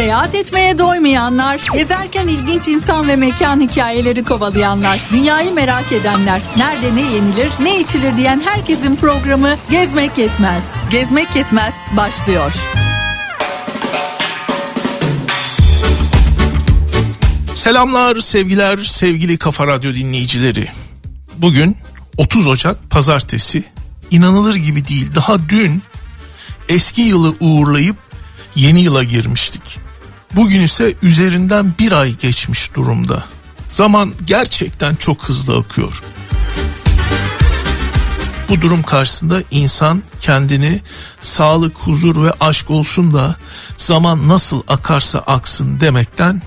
Seyahat etmeye doymayanlar, gezerken ilginç insan ve mekan hikayeleri kovalayanlar, dünyayı merak edenler, nerede ne yenilir, ne içilir diyen herkesin programı Gezmek Yetmez. Gezmek Yetmez başlıyor. Selamlar, sevgiler, sevgili Kafa Radyo dinleyicileri. Bugün 30 Ocak Pazartesi. İnanılır gibi değil. Daha dün eski yılı uğurlayıp yeni yıla girmiştik. Bugün ise üzerinden bir ay geçmiş durumda. Zaman gerçekten çok hızlı akıyor. Bu durum karşısında insan kendini sağlık, huzur ve aşk olsun da zaman nasıl akarsa aksın demekten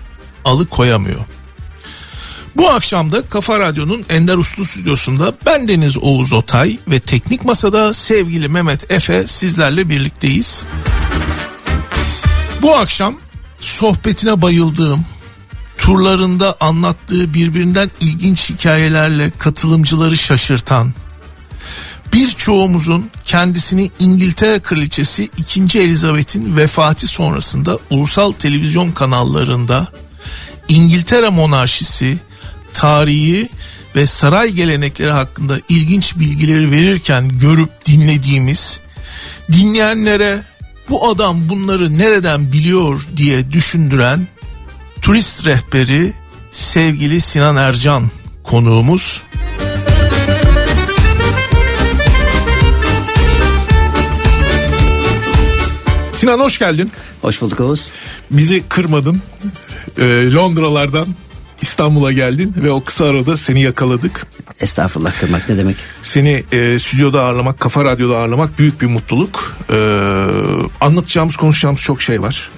alıkoyamıyor. Bu akşam da Kafa Radyo'nun Ender Uslu stüdyosunda ben Deniz Oğuz Otay ve teknik masada sevgili Mehmet Efe sizlerle birlikteyiz. Bu akşam sohbetine bayıldığım, turlarında anlattığı birbirinden ilginç hikayelerle katılımcıları şaşırtan, birçoğumuzun kendisini İngiltere Kraliçesi 2. Elizabeth'in vefatı sonrasında ulusal televizyon kanallarında İngiltere monarşisi, tarihi ve saray gelenekleri hakkında ilginç bilgileri verirken görüp dinlediğimiz, dinleyenlere bu adam bunları nereden biliyor diye düşündüren turist rehberi sevgili Sinan Ercan konuğumuz. Sinan hoş geldin. Hoş bulduk Oğuz. Bizi kırmadın. Ee, Londralardan İstanbul'a geldin ve o kısa arada seni yakaladık. Estağfurullah kırmak ne demek? Seni e, stüdyoda ağırlamak, Kafa Radyo'da ağırlamak büyük bir mutluluk. Ee, anlatacağımız, konuşacağımız çok şey var.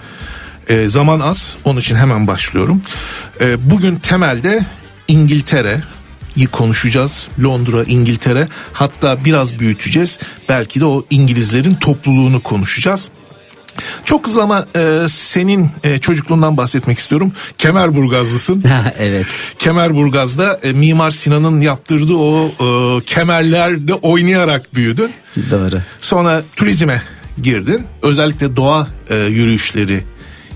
Ee, zaman az, onun için hemen başlıyorum. Ee, bugün temelde İngiltere, konuşacağız. Londra, İngiltere hatta biraz büyüteceğiz. Belki de o İngilizlerin topluluğunu konuşacağız. Çok hızlı ama e, senin e, çocukluğundan bahsetmek istiyorum. Kemerburgazlısın. evet. Kemerburgaz'da e, Mimar Sinan'ın yaptırdığı o e, kemerlerde oynayarak büyüdün. Doğru. Sonra turizme girdin. Özellikle doğa e, yürüyüşleri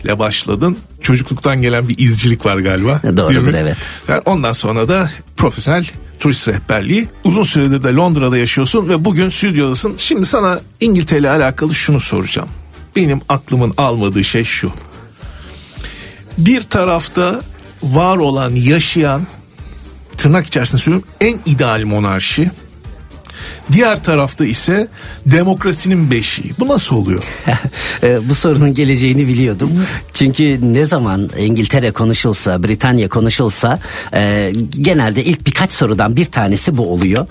ile başladın. Çocukluktan gelen bir izcilik var galiba. Doğrudur evet. Yani ondan sonra da profesyonel turist rehberliği. Uzun süredir de Londra'da yaşıyorsun ve bugün stüdyodasın. Şimdi sana İngiltere ile alakalı şunu soracağım benim aklımın almadığı şey şu. Bir tarafta var olan yaşayan tırnak içerisinde söylüyorum en ideal monarşi Diğer tarafta ise demokrasinin beşiği. Bu nasıl oluyor? E, bu sorunun geleceğini biliyordum. Çünkü ne zaman İngiltere konuşulsa, Britanya konuşulsa e, genelde ilk birkaç sorudan bir tanesi bu oluyor.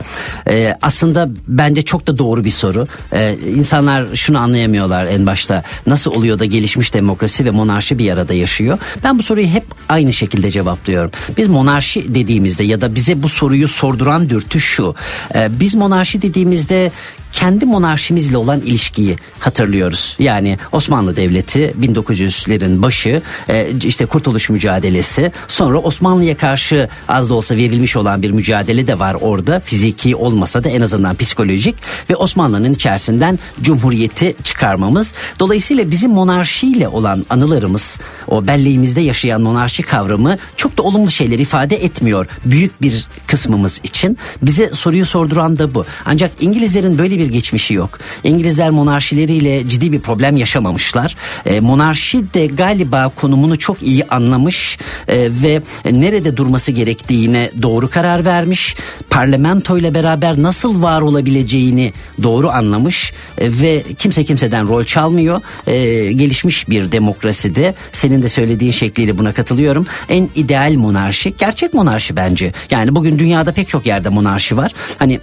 E, aslında bence çok da doğru bir soru. E, insanlar şunu anlayamıyorlar en başta. Nasıl oluyor da gelişmiş demokrasi ve monarşi bir arada yaşıyor? Ben bu soruyu hep aynı şekilde cevaplıyorum. Biz monarşi dediğimizde ya da bize bu soruyu sorduran dürtü şu. E, biz monarşi dediğimizde kendi monarşimizle olan ilişkiyi hatırlıyoruz. Yani Osmanlı Devleti 1900'lerin başı e, işte kurtuluş mücadelesi sonra Osmanlı'ya karşı az da olsa verilmiş olan bir mücadele de var orada fiziki olmasa da en azından psikolojik ve Osmanlı'nın içerisinden cumhuriyeti çıkarmamız. Dolayısıyla bizim monarşiyle olan anılarımız o belleğimizde yaşayan monarşi kavramı çok da olumlu şeyler ifade etmiyor büyük bir kısmımız için. Bize soruyu sorduran da bu. Ancak İngilizlerin böyle bir geçmişi yok. İngilizler monarşileriyle ciddi bir problem yaşamamışlar. E, monarşi de galiba konumunu çok iyi anlamış e, ve nerede durması gerektiğine doğru karar vermiş. Parlamento ile beraber nasıl var olabileceğini doğru anlamış e, ve kimse kimseden rol çalmıyor. E, gelişmiş bir demokraside senin de söylediğin şekliyle buna katılıyorum. En ideal monarşi gerçek monarşi bence. Yani bugün dünyada pek çok yerde monarşi var. Hani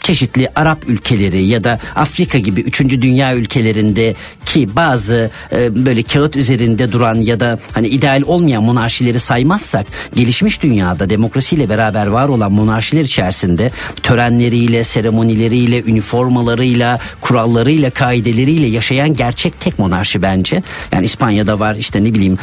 çeşitli Arap ülkeleri ya da Afrika gibi üçüncü dünya ülkelerinde ki bazı e, böyle kağıt üzerinde duran ya da hani ideal olmayan monarşileri saymazsak gelişmiş dünyada demokrasiyle beraber var olan monarşiler içerisinde törenleriyle, seremonileriyle, üniformalarıyla, kurallarıyla, kaideleriyle yaşayan gerçek tek monarşi bence. Yani İspanya'da var, işte ne bileyim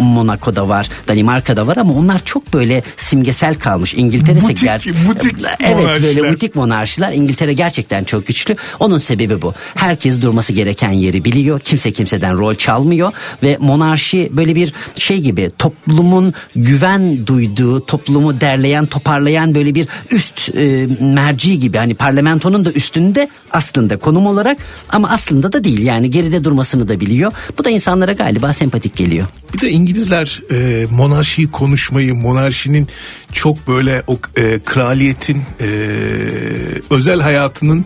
Monaco'da var, Danimarka'da var ama onlar çok böyle simgesel kalmış. İngiltere butik, butik evet böyle butik birleşik monarşiler İngiltere gerçekten çok güçlü. Onun sebebi bu. Herkes durması gereken yeri biliyor. Kimse kimseden rol çalmıyor ve monarşi böyle bir şey gibi toplumun güven duyduğu, toplumu derleyen, toparlayan böyle bir üst e, merci gibi hani parlamentonun da üstünde aslında konum olarak ama aslında da değil yani geride durmasını da biliyor. Bu da insanlara galiba sempatik geliyor. Bir de İngilizler e, monarşiyi konuşmayı, monarşinin çok böyle o e, kraliyetin e, özel hayatının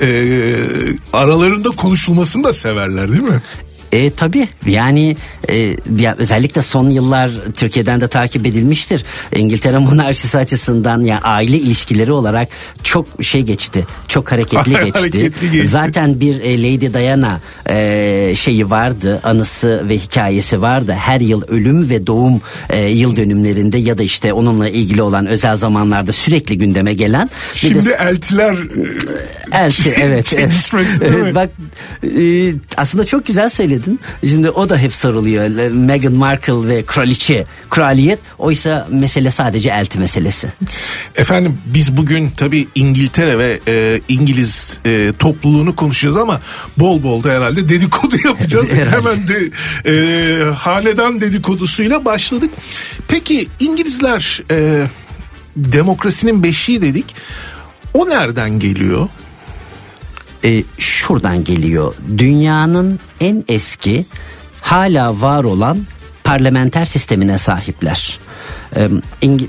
e, aralarında konuşulmasını da severler değil mi? E tabi yani e, ya özellikle son yıllar Türkiye'den de takip edilmiştir. İngiltere monarşisi açısından ya yani aile ilişkileri olarak çok şey geçti. Çok hareketli geçti. hareketli geçti. Zaten bir e, Lady Diana e, şeyi vardı, anısı ve hikayesi vardı. Her yıl ölüm ve doğum e, yıl dönümlerinde ya da işte onunla ilgili olan özel zamanlarda sürekli gündeme gelen. Şimdi de, eltiler elti evet. evet. Bak e, aslında çok güzel söyledin söyledin. Şimdi o da hep soruluyor. Meghan Markle ve kraliçe, kraliyet. Oysa mesele sadece elti meselesi. Efendim biz bugün tabii İngiltere ve e, İngiliz e, topluluğunu konuşacağız ama bol bol da herhalde dedikodu yapacağız. herhalde. Hemen de e, hanedan dedikodusuyla başladık. Peki İngilizler e, demokrasinin beşiği dedik. O nereden geliyor? E, şuradan geliyor. Dünyanın en eski hala var olan parlamenter sistemine sahipler.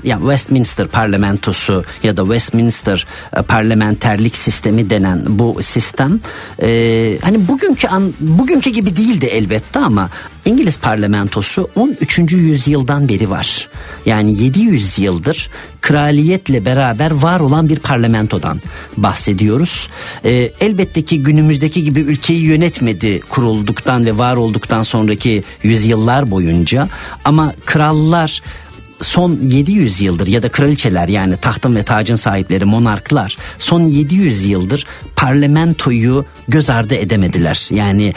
Yani Westminster parlamentosu ya da Westminster e, parlamenterlik sistemi denen bu sistem e, hani bugünkü an, bugünkü gibi değildi elbette ama İngiliz parlamentosu 13. yüzyıldan beri var. Yani 700 yıldır kraliyetle beraber var olan bir parlamentodan bahsediyoruz. E, elbette ki günümüzdeki gibi ülkeyi yönetmedi kurulduktan ve var olduktan sonraki yüzyıllar boyunca ama krallar son 700 yıldır ya da kraliçeler yani tahtın ve tacın sahipleri monarklar son 700 yıldır parlamentoyu göz ardı edemediler. Yani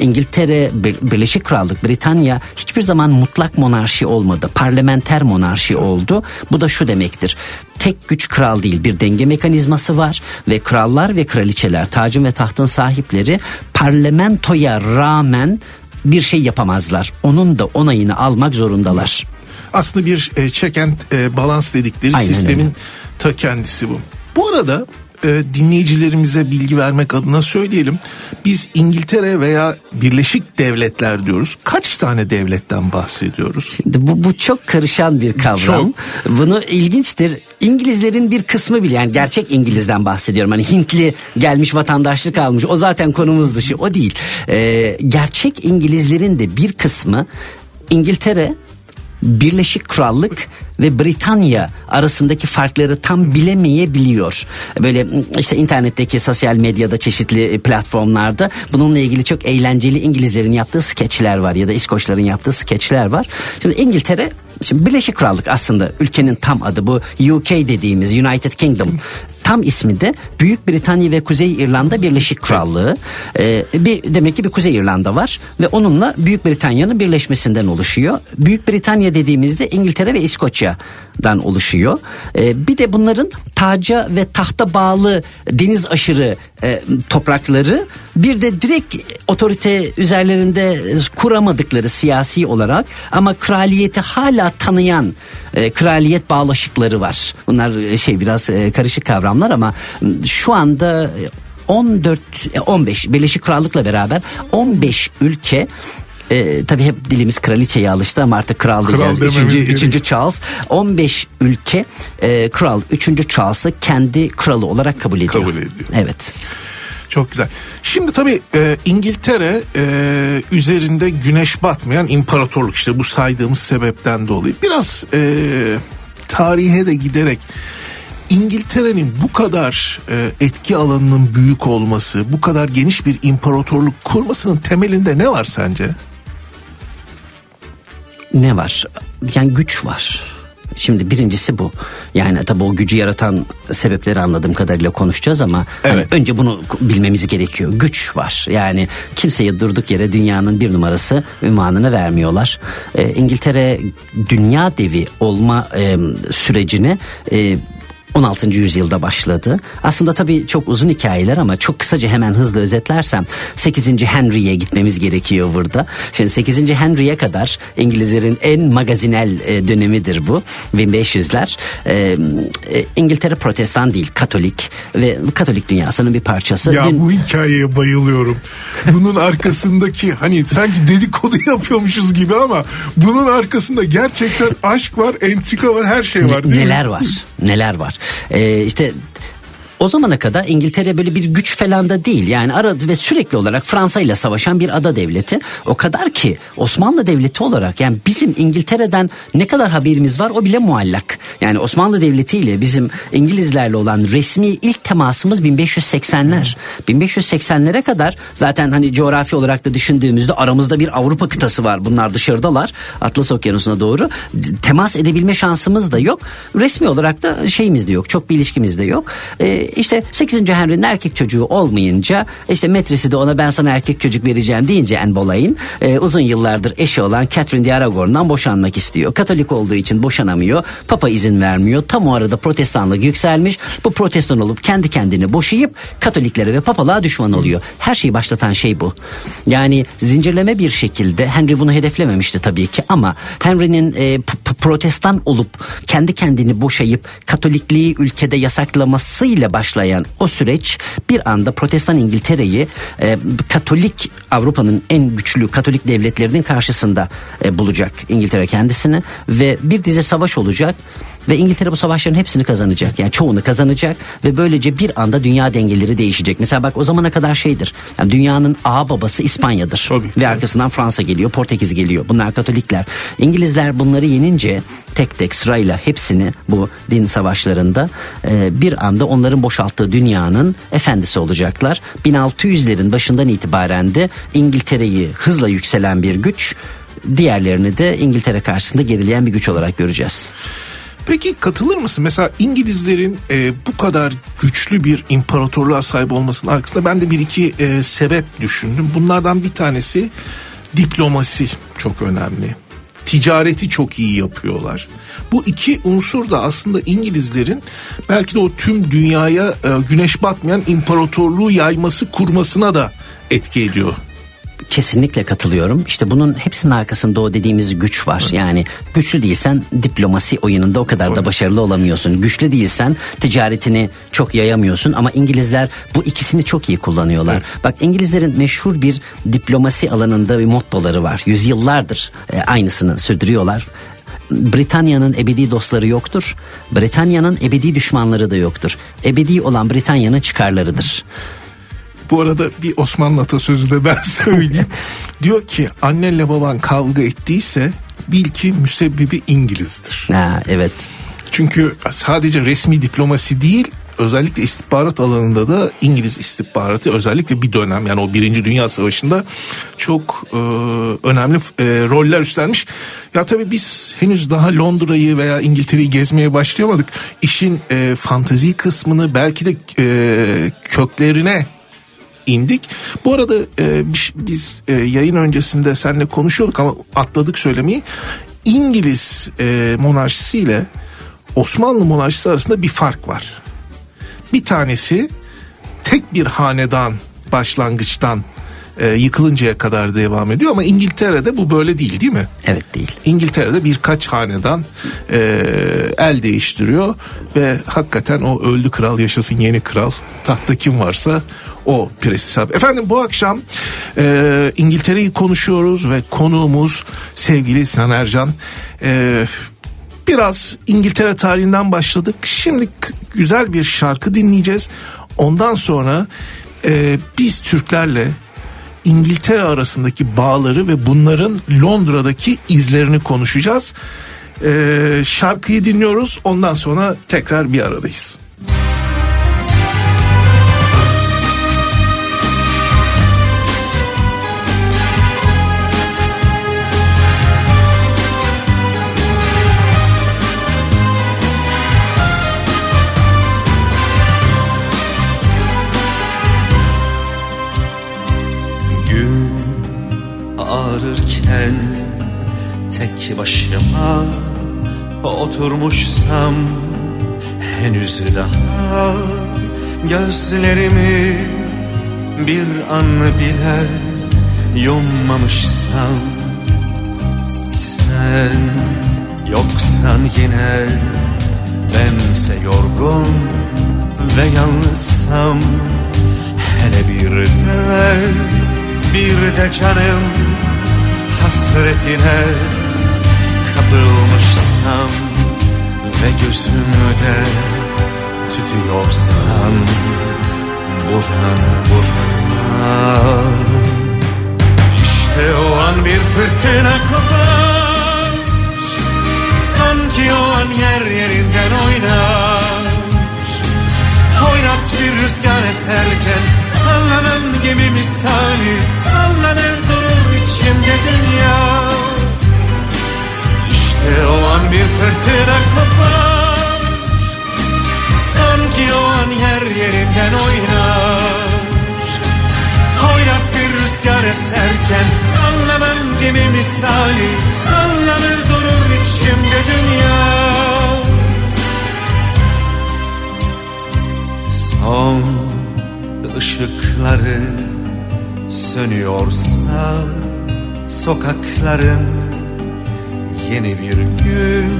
İngiltere, Birleşik Krallık, Britanya hiçbir zaman mutlak monarşi olmadı. Parlamenter monarşi oldu. Bu da şu demektir. Tek güç kral değil bir denge mekanizması var ve krallar ve kraliçeler tacın ve tahtın sahipleri parlamentoya rağmen bir şey yapamazlar. Onun da onayını almak zorundalar aslında bir e, check and e, balance dedikleri Aynen sistemin öyle. ta kendisi bu. Bu arada e, dinleyicilerimize bilgi vermek adına söyleyelim. Biz İngiltere veya Birleşik Devletler diyoruz. Kaç tane devletten bahsediyoruz? Şimdi bu, bu çok karışan bir kavram. Çok. Bunu ilginçtir. İngilizlerin bir kısmı bile yani gerçek İngiliz'den bahsediyorum. Hani Hintli gelmiş vatandaşlık almış. O zaten konumuz dışı. O değil. Ee, gerçek İngilizlerin de bir kısmı İngiltere Birleşik Krallık ve Britanya arasındaki farkları tam bilemeyebiliyor. Böyle işte internetteki sosyal medyada çeşitli platformlarda bununla ilgili çok eğlenceli İngilizlerin yaptığı skeçler var ya da İskoçların yaptığı skeçler var. Şimdi İngiltere Şimdi Birleşik Krallık aslında ülkenin tam adı bu UK dediğimiz United Kingdom tam ismi de Büyük Britanya ve Kuzey İrlanda Birleşik Krallığı. Ee, bir demek ki bir Kuzey İrlanda var ve onunla Büyük Britanya'nın birleşmesinden oluşuyor. Büyük Britanya dediğimizde İngiltere ve İskoçya'dan oluşuyor. Ee, bir de bunların taca ve tahta bağlı deniz aşırı e, toprakları bir de direkt otorite üzerlerinde kuramadıkları siyasi olarak ama kraliyeti hala tanıyan e, kraliyet bağlaşıkları var. Bunlar e, şey biraz e, karışık kavramlar ama şu anda 14 e, 15 e, Birleşik Krallık'la beraber 15 ülke e, tabii hep dilimiz kraliçeye alıştı ama artık kral diyeceğiz. Kral üçüncü, üçüncü Charles. 15 ülke e, kral, üçüncü Charles'ı kendi kralı olarak kabul ediyor. Kabul ediyor. Evet. Çok güzel. Şimdi tabii e, İngiltere e, üzerinde güneş batmayan imparatorluk işte bu saydığımız sebepten dolayı biraz e, tarihe de giderek İngiltere'nin bu kadar e, etki alanının büyük olması, bu kadar geniş bir imparatorluk kurmasının temelinde ne var sence? Ne var? Yani güç var Şimdi birincisi bu. Yani tabii o gücü yaratan sebepleri anladığım kadarıyla konuşacağız ama hani evet. hani önce bunu bilmemiz gerekiyor. Güç var. Yani kimseye durduk yere dünyanın bir numarası ünvanını vermiyorlar. Ee, İngiltere dünya devi olma e, sürecini e, 16. yüzyılda başladı. Aslında tabii çok uzun hikayeler ama çok kısaca hemen hızlı özetlersem 8. Henry'ye gitmemiz gerekiyor burada. Şimdi 8. Henry'ye kadar İngilizlerin en magazinel e, dönemidir bu. 1500'ler. E, e, İngiltere protestan değil, katolik ve katolik dünyasının bir parçası. Ya Dün... bu hikayeye bayılıyorum. Bunun arkasındaki hani sanki dedikodu yapıyormuşuz gibi ama bunun arkasında gerçekten aşk var, entrika var, her şey var değil Neler mi? var? Neler var? Ee, işte o zamana kadar İngiltere böyle bir güç falan da değil. Yani aradı ve sürekli olarak Fransa ile savaşan bir ada devleti. O kadar ki Osmanlı Devleti olarak yani bizim İngiltere'den ne kadar haberimiz var o bile muallak. Yani Osmanlı Devleti ile bizim İngilizlerle olan resmi ilk temasımız 1580'ler. 1580'lere kadar zaten hani coğrafi olarak da düşündüğümüzde aramızda bir Avrupa kıtası var. Bunlar dışarıdalar. Atlas Okyanusu'na doğru. Temas edebilme şansımız da yok. Resmi olarak da şeyimiz de yok. Çok bir ilişkimiz de yok. Ee, işte 8. Henry'nin erkek çocuğu olmayınca işte metresi de ona ben sana erkek çocuk vereceğim deyince Anne Boleyn e, uzun yıllardır eşi olan Catherine de Aragon'dan boşanmak istiyor. Katolik olduğu için boşanamıyor. Papa izin vermiyor. Tam o arada protestanlık yükselmiş. Bu protestan olup kendi kendini boşayıp Katoliklere ve papalığa düşman oluyor. Her şeyi başlatan şey bu. Yani zincirleme bir şekilde Henry bunu hedeflememişti tabii ki ama Henry'nin e, protestan olup kendi kendini boşayıp Katolikliği ülkede yasaklamasıyla başlayan o süreç bir anda Protestan İngiltere'yi e, Katolik Avrupa'nın en güçlü Katolik devletlerinin karşısında e, bulacak İngiltere kendisini ve bir dizi savaş olacak ve İngiltere bu savaşların hepsini kazanacak. Yani çoğunu kazanacak ve böylece bir anda dünya dengeleri değişecek. Mesela bak o zamana kadar şeydir. Yani dünyanın ağ babası İspanya'dır. Tabii. Ve arkasından Fransa geliyor, Portekiz geliyor. Bunlar Katolikler. İngilizler bunları yenince tek tek sırayla hepsini bu din savaşlarında e, bir anda onların boşalttığı dünyanın efendisi olacaklar. 1600'lerin başından itibaren de İngiltere'yi hızla yükselen bir güç diğerlerini de İngiltere karşısında gerileyen bir güç olarak göreceğiz. Peki katılır mısın? Mesela İngilizlerin e, bu kadar güçlü bir imparatorluğa sahip olmasının arkasında ben de bir iki e, sebep düşündüm. Bunlardan bir tanesi diplomasi çok önemli. Ticareti çok iyi yapıyorlar. Bu iki unsur da aslında İngilizlerin belki de o tüm dünyaya e, güneş batmayan imparatorluğu yayması kurmasına da etki ediyor Kesinlikle katılıyorum. İşte bunun hepsinin arkasında o dediğimiz güç var. Evet. Yani güçlü değilsen diplomasi oyununda o kadar evet. da başarılı olamıyorsun. Güçlü değilsen ticaretini çok yayamıyorsun ama İngilizler bu ikisini çok iyi kullanıyorlar. Evet. Bak İngilizlerin meşhur bir diplomasi alanında bir mottoları var. Yüzyıllardır e, aynısını sürdürüyorlar. Britanya'nın ebedi dostları yoktur. Britanya'nın ebedi düşmanları da yoktur. Ebedi olan Britanya'nın çıkarlarıdır. Bu arada bir Osmanlı atasözü de ben söyleyeyim. Diyor ki annenle baban kavga ettiyse bil ki müsebbibi İngiliz'dir. Ha, evet. Çünkü sadece resmi diplomasi değil özellikle istihbarat alanında da İngiliz istihbaratı özellikle bir dönem yani o Birinci Dünya Savaşı'nda çok e, önemli e, roller üstlenmiş. Ya tabii biz henüz daha Londra'yı veya İngiltere'yi gezmeye başlayamadık. İşin e, fantezi kısmını belki de e, köklerine indik. Bu arada e, biz e, yayın öncesinde seninle konuşuyorduk ama atladık söylemeyi. İngiliz e, monarşisiyle Osmanlı monarşisi arasında bir fark var. Bir tanesi tek bir hanedan başlangıçtan e, yıkılıncaya kadar devam ediyor ama İngiltere'de bu böyle değil değil mi? Evet değil. İngiltere'de birkaç hanedan e, el değiştiriyor ve hakikaten o öldü kral yaşasın yeni kral tahta kim varsa o prestij Efendim bu akşam e, İngiltere'yi konuşuyoruz ve konuğumuz sevgili Sinan Ercan. E, biraz İngiltere tarihinden başladık. Şimdi güzel bir şarkı dinleyeceğiz. Ondan sonra e, biz Türklerle İngiltere arasındaki bağları ve bunların Londra'daki izlerini konuşacağız. Ee, şarkıyı dinliyoruz ondan sonra tekrar bir aradayız. Tek başıma oturmuşsam Henüz daha gözlerimi bir an bile yummamışsam Sen yoksan yine bense yorgun ve yalnızsam Hele bir de bir de canım hasretine kapılmışsam Ve gözümde tütüyorsan buran buran İşte o an bir fırtına kopar. Sanki o an yer yerinden oynar. Oynat bir rüzgar eserken Sallanan gemi misali Sallanır durur içimde dünya İşte o an bir fırtına kopar. Sanki o an yer yerinden oynar. Oynat bir rüzgar eserken Sallanan gemi misali Sallanır durur içimde dünya. Son ışıkları sönüyorsa Sokakların yeni bir gün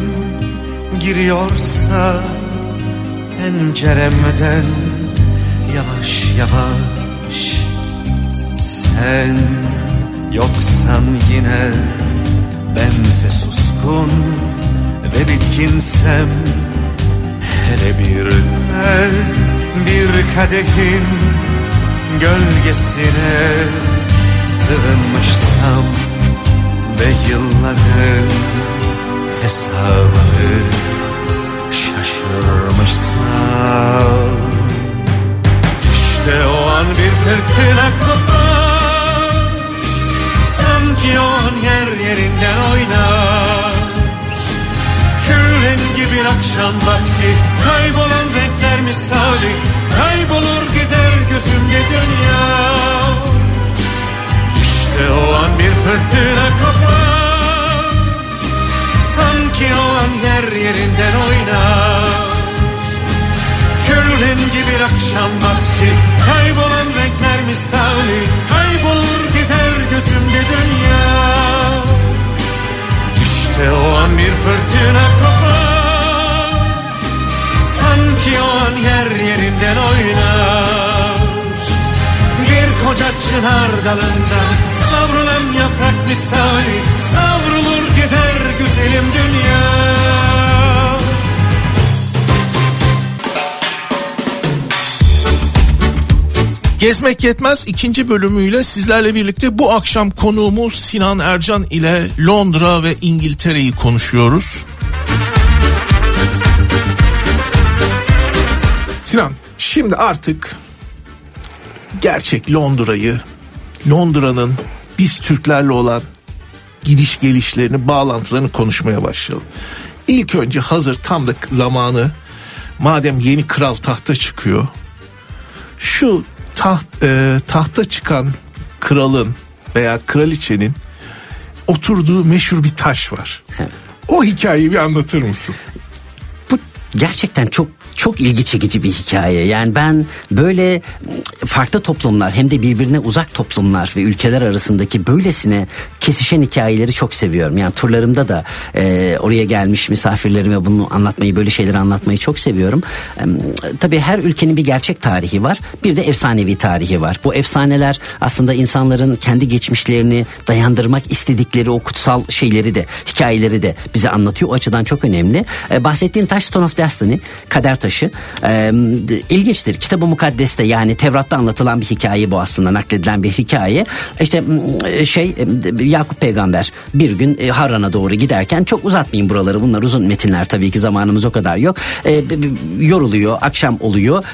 giriyorsa Penceremden yavaş yavaş Sen yoksan yine bense suskun ve bitkinsem Hele bir de bir kadehin gölgesine sığınmışsam ve yılların hesabını şaşırmışsam İşte o an bir fırtına kopar Sanki o an yer yerinden oynar. Kül rengi bir akşam vakti. Kaybolan renkler misali. Kaybolur gider gözümde dünya İşte o an bir fırtına kopar. Sanki o an yer yerinden oynar. Kül rengi bir akşam vakti. Kaybolan renkler misali. Kaybolur gider gözümde dünya. İşte o an bir fırtına kopar. Sanki o an yer yerinden oynar. Koca çınar dalından Savrulan yaprak misali Savrulur gider güzelim dünya Gezmek Yetmez ikinci bölümüyle sizlerle birlikte bu akşam konuğumuz Sinan Ercan ile Londra ve İngiltere'yi konuşuyoruz. Sinan şimdi artık gerçek Londra'yı, Londra'nın biz Türklerle olan gidiş gelişlerini, bağlantılarını konuşmaya başlayalım. İlk önce hazır tam da zamanı madem yeni kral tahta çıkıyor. Şu taht e, tahta çıkan kralın veya kraliçenin oturduğu meşhur bir taş var. O hikayeyi bir anlatır mısın? Bu gerçekten çok çok ilgi çekici bir hikaye. Yani ben böyle farklı toplumlar hem de birbirine uzak toplumlar ve ülkeler arasındaki böylesine kesişen hikayeleri çok seviyorum. Yani turlarımda da e, oraya gelmiş misafirlerime bunu anlatmayı böyle şeyleri anlatmayı çok seviyorum. E, tabii her ülkenin bir gerçek tarihi var. Bir de efsanevi tarihi var. Bu efsaneler aslında insanların kendi geçmişlerini dayandırmak istedikleri o kutsal şeyleri de hikayeleri de bize anlatıyor. O açıdan çok önemli. E, bahsettiğin taş Stone of Destiny kader taşı e, ilginçtir. Kitabı Mukaddes'te yani Tevrat'ta anlatılan bir hikaye bu aslında nakledilen bir hikaye. İşte şey Yakup peygamber bir gün Harran'a doğru giderken çok uzatmayayım buraları bunlar uzun metinler tabii ki zamanımız o kadar yok. E, yoruluyor akşam oluyor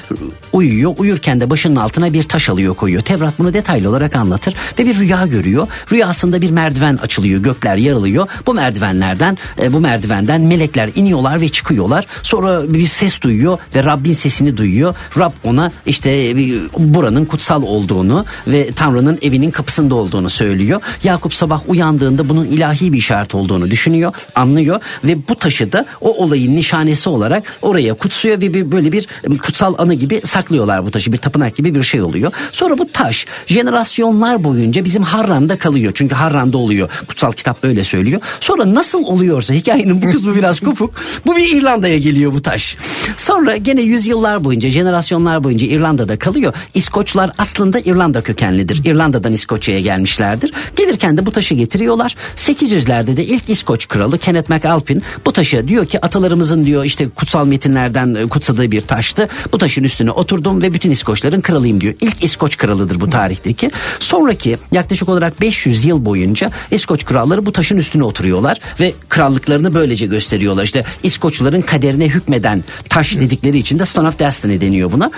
uyuyor uyurken de başının altına bir taş alıyor koyuyor. Tevrat bunu detaylı olarak anlatır ve bir rüya görüyor. Rüyasında bir merdiven açılıyor gökler yarılıyor. Bu merdivenlerden e, bu merdivenden melekler iniyorlar ve çıkıyorlar. Sonra bir ses duyuyor duyuyor ve Rabbin sesini duyuyor. Rab ona işte e, buranın kutsal olduğunu ve Tanrı'nın evinin kapısında olduğunu söylüyor. Yakup sabah uyandığında bunun ilahi bir işaret olduğunu düşünüyor, anlıyor ve bu taşı da o olayın nişanesi olarak oraya kutsuyor ve bir, böyle bir e, kutsal anı gibi saklıyorlar bu taşı. Bir tapınak gibi bir şey oluyor. Sonra bu taş jenerasyonlar boyunca bizim Harran'da kalıyor. Çünkü Harran'da oluyor. Kutsal kitap böyle söylüyor. Sonra nasıl oluyorsa hikayenin bu kısmı biraz kopuk. Bu bir İrlanda'ya geliyor bu taş. Sonra gene yüzyıllar boyunca, jenerasyonlar boyunca İrlanda'da kalıyor. İskoçlar aslında İrlanda kökenlidir. İrlanda'dan İskoçya'ya gelmişlerdir. Gelirken de bu taşı getiriyorlar. 800'lerde de ilk İskoç kralı Kenneth MacAlpin bu taşı diyor ki atalarımızın diyor işte kutsal metinlerden e, kutsadığı bir taştı. Bu taşın üstüne oturdum ve bütün İskoçların kralıyım diyor. İlk İskoç kralıdır bu tarihteki. Sonraki yaklaşık olarak 500 yıl boyunca İskoç kralları bu taşın üstüne oturuyorlar ve krallıklarını böylece gösteriyorlar. İşte İskoçluların kaderine hükmeden taş dedikleri için de Stone of Destiny deniyor buna.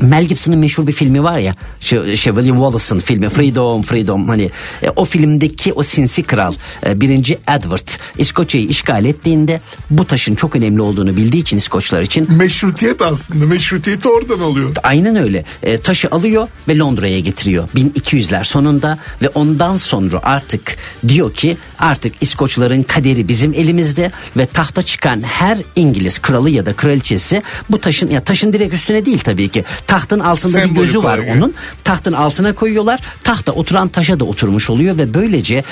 Mel Gibson'ın meşhur bir filmi var ya şu, şey William Wallace'ın filmi Freedom Freedom hani e, o filmdeki o sinsi kral e, birinci Edward İskoçya'yı işgal ettiğinde bu taşın çok önemli olduğunu bildiği için İskoçlar için Meşrutiyet aslında. Meşrutiyeti oradan alıyor. Aynen öyle. E, taşı alıyor ve Londra'ya getiriyor. 1200'ler sonunda ve ondan sonra artık diyor ki artık İskoçların kaderi bizim elimizde ve tahta çıkan her İngiliz kralı ya da kraliçesi bu taşın ya taşın direkt üstüne değil tabii ki. Tahtın altında bir Sembolik gözü var olarak. onun. Tahtın altına koyuyorlar. Tahta oturan taşa da oturmuş oluyor ve böylece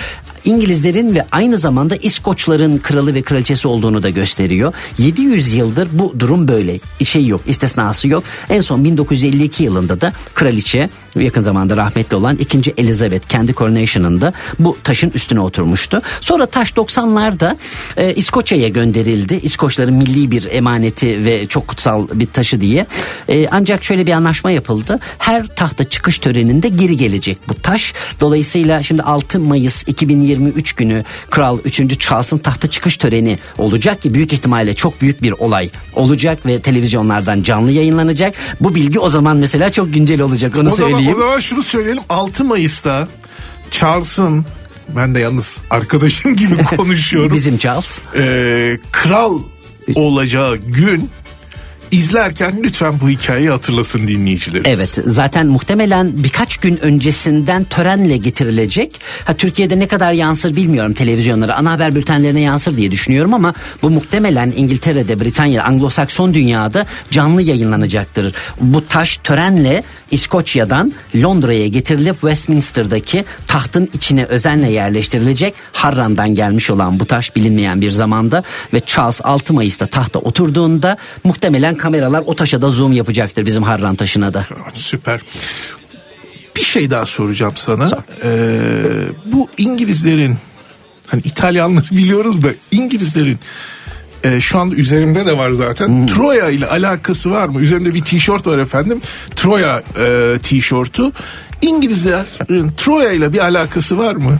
İngilizlerin ve aynı zamanda İskoçların kralı ve kraliçesi olduğunu da gösteriyor. 700 yıldır bu durum böyle. Şey yok, istisnası yok. En son 1952 yılında da kraliçe yakın zamanda rahmetli olan 2. Elizabeth kendi coronation'ında bu taşın üstüne oturmuştu. Sonra taş 90'larda e, İskoçya'ya gönderildi. İskoçların milli bir emaneti ve çok kutsal bir taşı diye. E, ancak şöyle bir anlaşma yapıldı. Her tahta çıkış töreninde geri gelecek bu taş. Dolayısıyla şimdi 6 Mayıs 2023 günü Kral 3. Charles'ın tahta çıkış töreni olacak ki büyük ihtimalle çok büyük bir olay olacak ve televizyonlardan canlı yayınlanacak. Bu bilgi o zaman mesela çok güncel olacak onu O zaman, söyleyeyim. o zaman şunu söyleyelim. 6 Mayıs'ta Charles'ın ben de yalnız arkadaşım gibi konuşuyorum. Bizim Charles. Ee, kral olacağı gün izlerken lütfen bu hikayeyi hatırlasın dinleyicilerimiz. Evet zaten muhtemelen birkaç gün öncesinden törenle getirilecek. Ha Türkiye'de ne kadar yansır bilmiyorum televizyonlara. Ana haber bültenlerine yansır diye düşünüyorum ama bu muhtemelen İngiltere'de, Britanya, Anglo-Sakson dünyada canlı yayınlanacaktır. Bu taş törenle İskoçya'dan Londra'ya getirilip Westminster'daki tahtın içine özenle yerleştirilecek. Harran'dan gelmiş olan bu taş bilinmeyen bir zamanda ve Charles 6 Mayıs'ta tahta oturduğunda muhtemelen kameralar o taşa da zoom yapacaktır bizim Harran taşına da. Süper. Bir şey daha soracağım sana. Ee, bu İngilizlerin hani İtalyanları biliyoruz da İngilizlerin e, şu anda üzerimde de var zaten. Troya ile alakası var mı? Üzerimde bir tişört var efendim. Troya e, tişörtü. İngilizlerin Troya ile bir alakası var mı?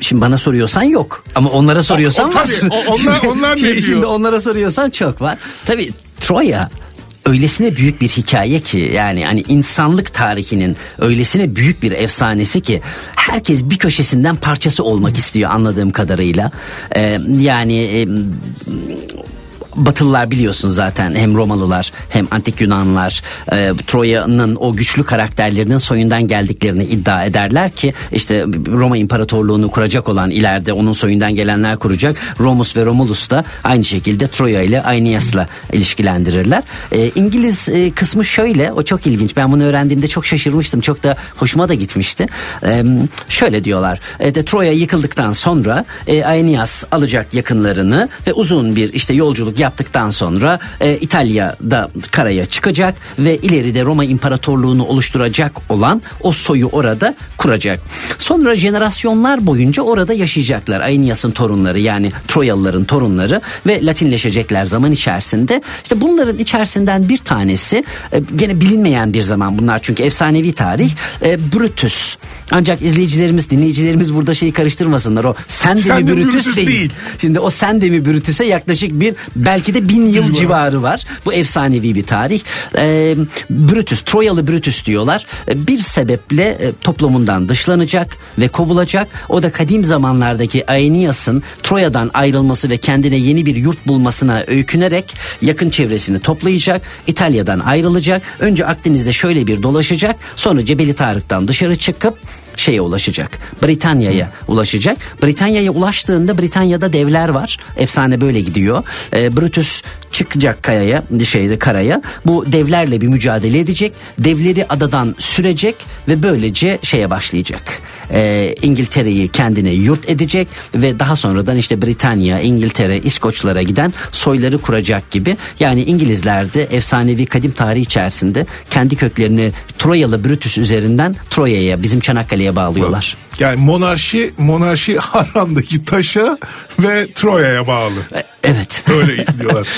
Şimdi bana soruyorsan yok. Ama onlara soruyorsan o var. tabii, o- onlar- onlar ne diyor? Şimdi onlara soruyorsan çok var. Tabii Troya öylesine büyük bir hikaye ki yani hani insanlık tarihinin öylesine büyük bir efsanesi ki herkes bir köşesinden parçası olmak istiyor anladığım kadarıyla. Ee, yani e, Batılılar biliyorsun zaten hem Romalılar hem antik Yunanlılar e, Troya'nın o güçlü karakterlerinin soyundan geldiklerini iddia ederler ki işte Roma İmparatorluğunu kuracak olan ileride onun soyundan gelenler kuracak. Romus ve Romulus da aynı şekilde Troya ile Aeneas'la ilişkilendirirler. E, İngiliz e, kısmı şöyle o çok ilginç ben bunu öğrendiğimde çok şaşırmıştım çok da hoşuma da gitmişti. E, şöyle diyorlar e, de Troya yıkıldıktan sonra e, Aeneas alacak yakınlarını ve uzun bir işte yolculuk yaptıktan sonra e, İtalya'da karaya çıkacak ve ileride Roma İmparatorluğunu oluşturacak olan o soyu orada kuracak. Sonra jenerasyonlar boyunca orada yaşayacaklar. Aeneas'ın torunları yani Troyalıların torunları ve Latinleşecekler zaman içerisinde. İşte bunların içerisinden bir tanesi e, gene bilinmeyen bir zaman bunlar çünkü efsanevi tarih e, Brutus. Ancak izleyicilerimiz dinleyicilerimiz burada şeyi karıştırmasınlar o sen de mi Brutus, Brutus değil. değil. Şimdi o sen de mi Brutus'e yaklaşık bir Belki de bin yıl civarı var. Bu efsanevi bir tarih. Ee, Brutus, Troyalı Brutus diyorlar. Ee, bir sebeple e, toplumundan dışlanacak ve kovulacak. O da kadim zamanlardaki Aeneas'ın Troya'dan ayrılması ve kendine yeni bir yurt bulmasına öykünerek yakın çevresini toplayacak. İtalya'dan ayrılacak. Önce Akdeniz'de şöyle bir dolaşacak. Sonra Cebeli Tarık'tan dışarı çıkıp şeye ulaşacak. Britanya'ya ulaşacak. Britanya'ya ulaştığında Britanya'da devler var. Efsane böyle gidiyor. E, Brutus çıkacak kayaya, şeyde karaya. Bu devlerle bir mücadele edecek. Devleri adadan sürecek ve böylece şeye başlayacak. E, İngiltere'yi kendine yurt edecek ve daha sonradan işte Britanya, İngiltere, İskoçlara giden soyları kuracak gibi. Yani İngilizler de efsanevi kadim tarih içerisinde kendi köklerini Troyalı Brutus üzerinden Troya'ya bizim Çanakkale'ye bağlıyorlar. Yani monarşi monarşi Harran'daki taşa ve Troya'ya bağlı. E, Evet. Öyle diyorlar.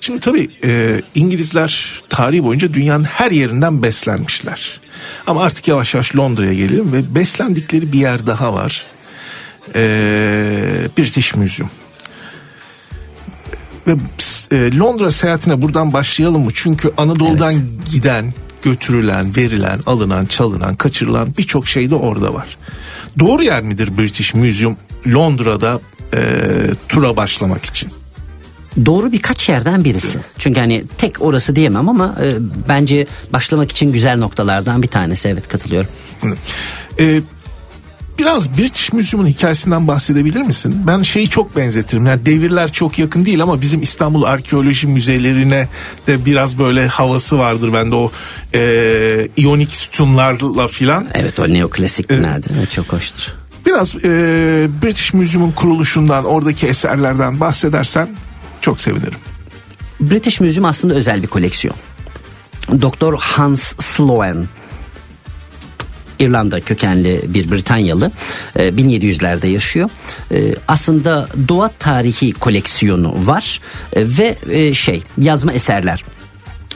Şimdi tabii e, İngilizler tarihi boyunca dünyanın her yerinden beslenmişler. Ama artık yavaş yavaş Londra'ya gelelim ve beslendikleri bir yer daha var. E, British Museum. Ve e, Londra seyahatine buradan başlayalım mı? Çünkü Anadolu'dan giden, götürülen, verilen, alınan, çalınan, kaçırılan birçok şey de orada var. Doğru yer midir British Museum Londra'da e, tura başlamak için? Doğru birkaç yerden birisi. Çünkü hani tek orası diyemem ama e, bence başlamak için güzel noktalardan bir tanesi. Evet katılıyorum. Ee, biraz British Museum'un hikayesinden bahsedebilir misin? Ben şeyi çok benzetirim. Yani devirler çok yakın değil ama bizim İstanbul Arkeoloji Müzelerine de biraz böyle havası vardır bende o e, iyonik sütunlarla filan. Evet o neoklasik binada evet. çok hoştur. Biraz e, British Museum'un kuruluşundan oradaki eserlerden bahsedersen çok sevinirim. British Museum aslında özel bir koleksiyon. Doktor Hans Sloan İrlanda kökenli bir Britanyalı 1700'lerde yaşıyor. Aslında doğa tarihi koleksiyonu var ve şey yazma eserler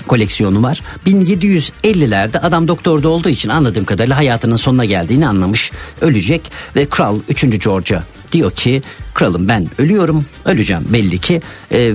koleksiyonu var. 1750'lerde adam doktorda olduğu için anladığım kadarıyla hayatının sonuna geldiğini anlamış. Ölecek ve kral 3. George'a diyor ki kralım ben ölüyorum öleceğim. Belli ki e,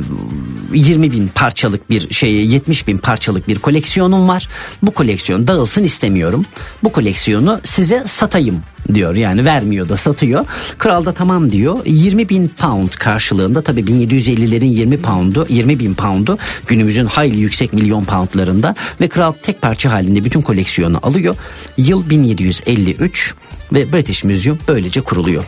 20 bin parçalık bir şeye 70 bin parçalık bir koleksiyonum var. Bu koleksiyon dağılsın istemiyorum. Bu koleksiyonu size satayım diyor. Yani vermiyor da satıyor. Kral da tamam diyor. 20 bin pound karşılığında tabi 1750'lerin 20 poundu 20 bin poundu günümüzün hayli yüksek milyon poundlarında ve kral tek parça halinde bütün koleksiyonu alıyor. Yıl 1753 ve British Museum böylece kuruluyor.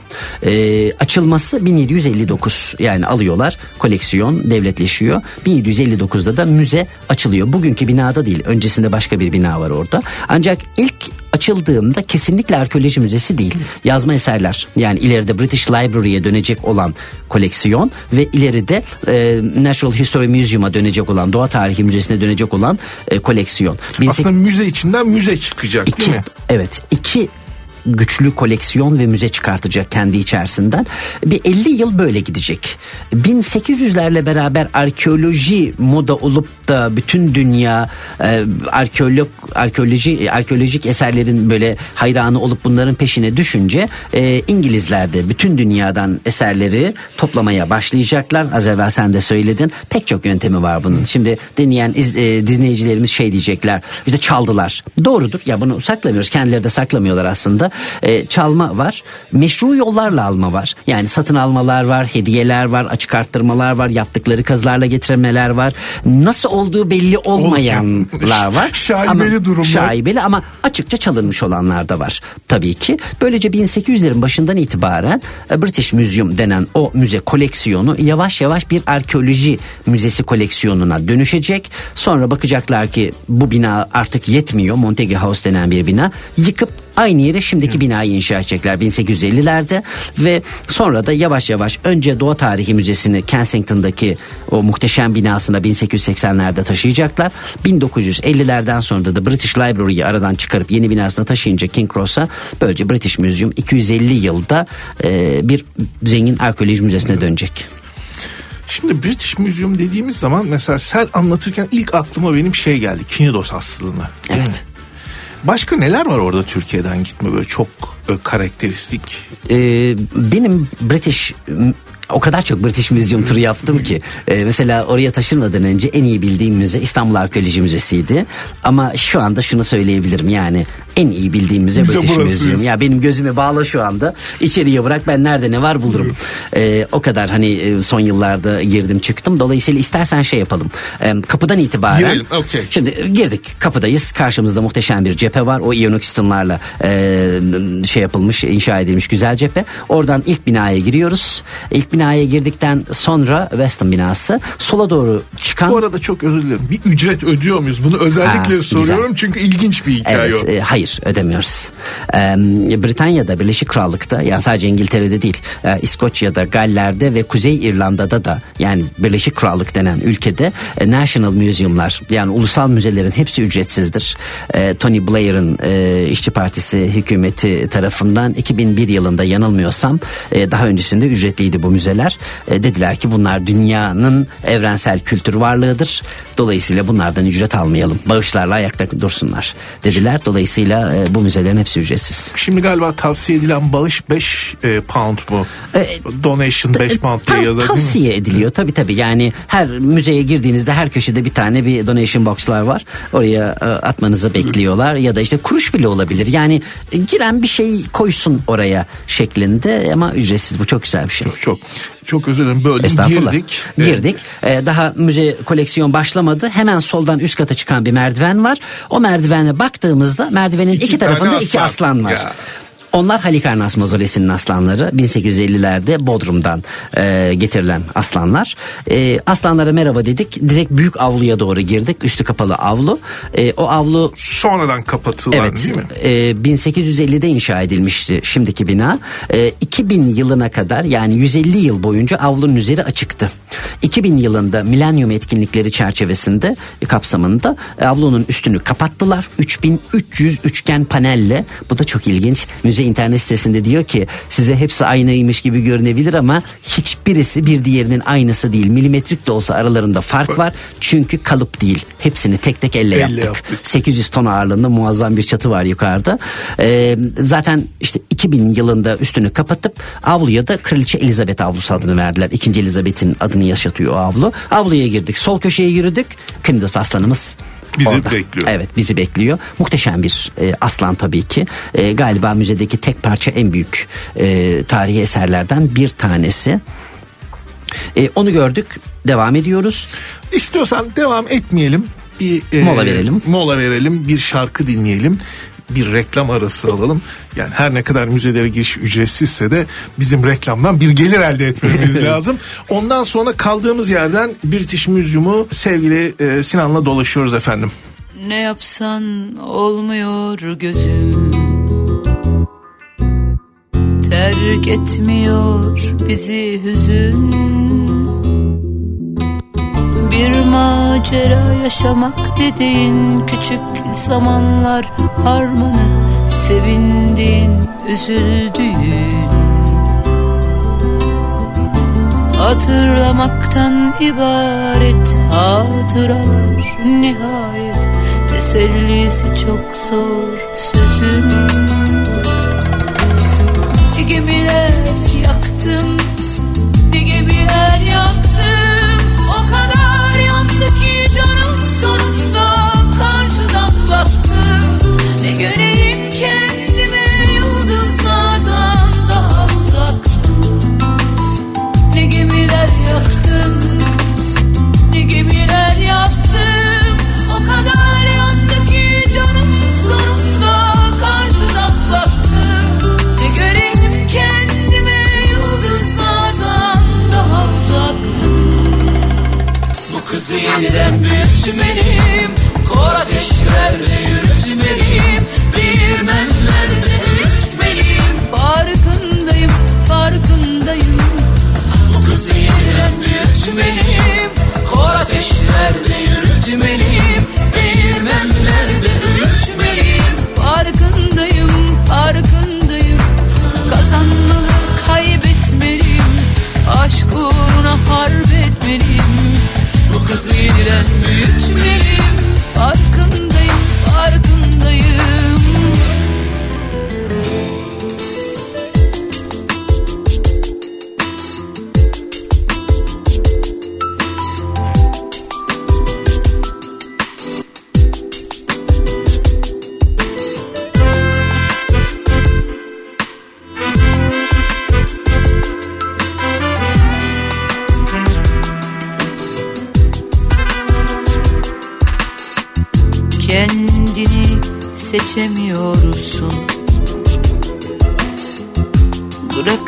Ee, açılması 1759 yani alıyorlar koleksiyon devletleşiyor. 1759'da da müze açılıyor. Bugünkü binada değil öncesinde başka bir bina var orada. Ancak ilk açıldığında kesinlikle arkeoloji müzesi değil. Yazma eserler yani ileride British Library'e dönecek olan koleksiyon ve ileride e, Natural History Museum'a dönecek olan Doğa Tarihi Müzesi'ne dönecek olan e, koleksiyon. Aslında müze içinden müze çıkacak iki, değil mi? Evet iki güçlü koleksiyon ve müze çıkartacak kendi içerisinden. Bir 50 yıl böyle gidecek. 1800'lerle beraber arkeoloji moda olup da bütün dünya e, arkeolog arkeoloji arkeolojik eserlerin böyle hayranı olup bunların peşine düşünce e, İngilizler de bütün dünyadan eserleri toplamaya başlayacaklar. Az evvel sen de söyledin. Pek çok yöntemi var bunun. Şimdi dinleyen e, dinleyicilerimiz şey diyecekler. İşte çaldılar. Doğrudur. Ya bunu saklamıyoruz. Kendileri de saklamıyorlar aslında e, çalma var. Meşru yollarla alma var. Yani satın almalar var, hediyeler var, açık arttırmalar var, yaptıkları kazılarla getirmeler var. Nasıl olduğu belli olmayanlar var. şaibeli ama, durumlar. Şaibeli ama açıkça çalınmış olanlar da var. Tabii ki. Böylece 1800'lerin başından itibaren e, British Museum denen o müze koleksiyonu yavaş yavaş bir arkeoloji müzesi koleksiyonuna dönüşecek. Sonra bakacaklar ki bu bina artık yetmiyor. Montague House denen bir bina. Yıkıp aynı yere şimdiki binayı inşa edecekler 1850'lerde ve sonra da yavaş yavaş önce Doğa Tarihi Müzesi'ni Kensington'daki o muhteşem binasına 1880'lerde taşıyacaklar. 1950'lerden sonra da British Library'yi aradan çıkarıp yeni binasına taşıyınca King Cross'a böylece British Museum 250 yılda e, bir zengin arkeoloji müzesine dönecek. Şimdi British Museum dediğimiz zaman mesela sen anlatırken ilk aklıma benim şey geldi. Kinidos aslını. Evet. Başka neler var orada Türkiye'den gitme böyle çok karakteristik? Ee, benim British o kadar çok British Museum turu yaptım ki e, mesela oraya taşınmadan önce en iyi bildiğim müze İstanbul Arkeoloji Müzesi'ydi. Ama şu anda şunu söyleyebilirim yani en iyi bildiğim müze Müze British. Museum. Ya benim gözüme bağla şu anda. İçeriye bırak ben nerede ne var bulurum. E, o kadar hani e, son yıllarda girdim çıktım. Dolayısıyla istersen şey yapalım. E, kapıdan itibaren. Girelim, okey. Şimdi girdik kapıdayız. Karşımızda muhteşem bir cephe var. O iyonik sütunlarla e, şey yapılmış, inşa edilmiş güzel cephe. Oradan ilk binaya giriyoruz. İlk binaya girdikten sonra Weston binası. Sola doğru çıkan Bu arada çok özür dilerim. Bir ücret ödüyor muyuz? Bunu özellikle Ha, soruyorum çünkü ilginç bir hikaye Evet, o. e, hayır ödemiyoruz. E, Britanya'da, Birleşik Krallık'ta ya sadece İngiltere'de değil, e, İskoçya'da, Galler'de ve Kuzey İrlanda'da da yani Birleşik Krallık denen ülkede e, National Museum'lar yani ulusal müzelerin hepsi ücretsizdir. E, Tony Blair'ın e, İşçi Partisi hükümeti tarafından 2001 yılında yanılmıyorsam e, daha öncesinde ücretliydi bu müzeler. E, dediler ki bunlar dünyanın evrensel kültür varlığıdır. Dolayısıyla bunlardan ücret almayalım. Bağışlarla ayakta dursunlar dediler. Dolayısıyla e, bu müzelerin hepsi ücretsiz. Şimdi galiba tavsiye edilen bağış 5 e, pound mu? E, Donation 5 pound diye Tav- yazar tavsiye ediliyor tabi tabi yani her müzeye girdiğinizde her köşede bir tane bir donation box'lar var oraya e, atmanızı bekliyorlar ya da işte kuruş bile olabilir yani giren bir şey koysun oraya şeklinde ama ücretsiz bu çok güzel bir şey. Çok çok özür dilerim Estağfurullah. girdik. Girdik. Ee, daha müze koleksiyon başlamadı. Hemen soldan üst kata çıkan bir merdiven var. O merdivene baktığımızda merdivenin İki iki, tarafında iki aslan. aslan var. Ya. Onlar Halikarnas mozolesinin aslanları 1850'lerde Bodrum'dan e, getirilen aslanlar. E, aslanlara merhaba dedik. Direkt büyük avluya doğru girdik. Üstü kapalı avlu. E, o avlu Sonradan kapatılan Evet. değil mi? e, 1850'de inşa edilmişti şimdiki bina. E, 2000 yılına kadar yani 150 yıl boyunca avlunun üzeri açıktı. 2000 yılında milenyum etkinlikleri çerçevesinde e, kapsamında e, avlunun üstünü kapattılar. 3300 üçgen panelle. Bu da çok ilginç. Müze internet sitesinde diyor ki size hepsi aynıymış gibi görünebilir ama hiçbirisi bir diğerinin aynısı değil. Milimetrik de olsa aralarında fark var. Çünkü kalıp değil. Hepsini tek tek elle, Elle yaptık. yaptık. 800 ton ağırlığında muazzam bir çatı var yukarıda. Ee, zaten işte 2000 yılında üstünü kapatıp avluya da Kraliçe Elizabeth avlusu adını verdiler. İkinci Elizabeth'in adını yaşatıyor o avlu. Avluya girdik. Sol köşeye yürüdük. Knidos aslanımız Bizi orada. bekliyor. Evet bizi bekliyor. Muhteşem bir e, aslan tabii ki. E, galiba müzedeki tek parça en büyük e, tarihi eserlerden bir tanesi. E, onu gördük. Devam ediyoruz. İstiyorsan devam etmeyelim. Bir e, Mola verelim. Mola verelim. Bir şarkı dinleyelim. Bir reklam arası alalım. Yani her ne kadar müzelere giriş ücretsizse de bizim reklamdan bir gelir elde etmemiz lazım. Ondan sonra kaldığımız yerden British Museum'u sevgili e, Sinan'la dolaşıyoruz efendim. Ne yapsan olmuyor gözüm Terk etmiyor bizi hüzün Bir macera yaşamak dediğin küçük zamanlar harmanı Sevindiğin, üzüldüğün. Hatırlamaktan ibaret hatıralar nihayet Tesellisi çok zor sözün gemiler yaktım yeniden büyütmeliyim Kor ateşlerde yürütmeliyim. Değirmenlerde öğütmeliyim Farkındayım, farkındayım. Bu kızı yeniden büyütmeliyim Kor ateşlerde yürütmeliyim Bu kızı yeniden büyütmeliyim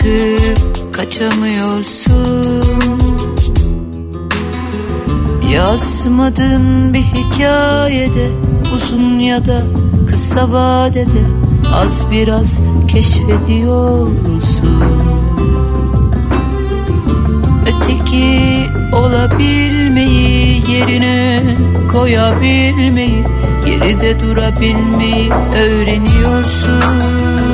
Bırakıp kaçamıyorsun. Yazmadın bir hikayede Uzun ya da kısa vadede Az biraz keşfediyorsun Öteki olabilmeyi Yerine koyabilmeyi Geride durabilmeyi öğreniyorsun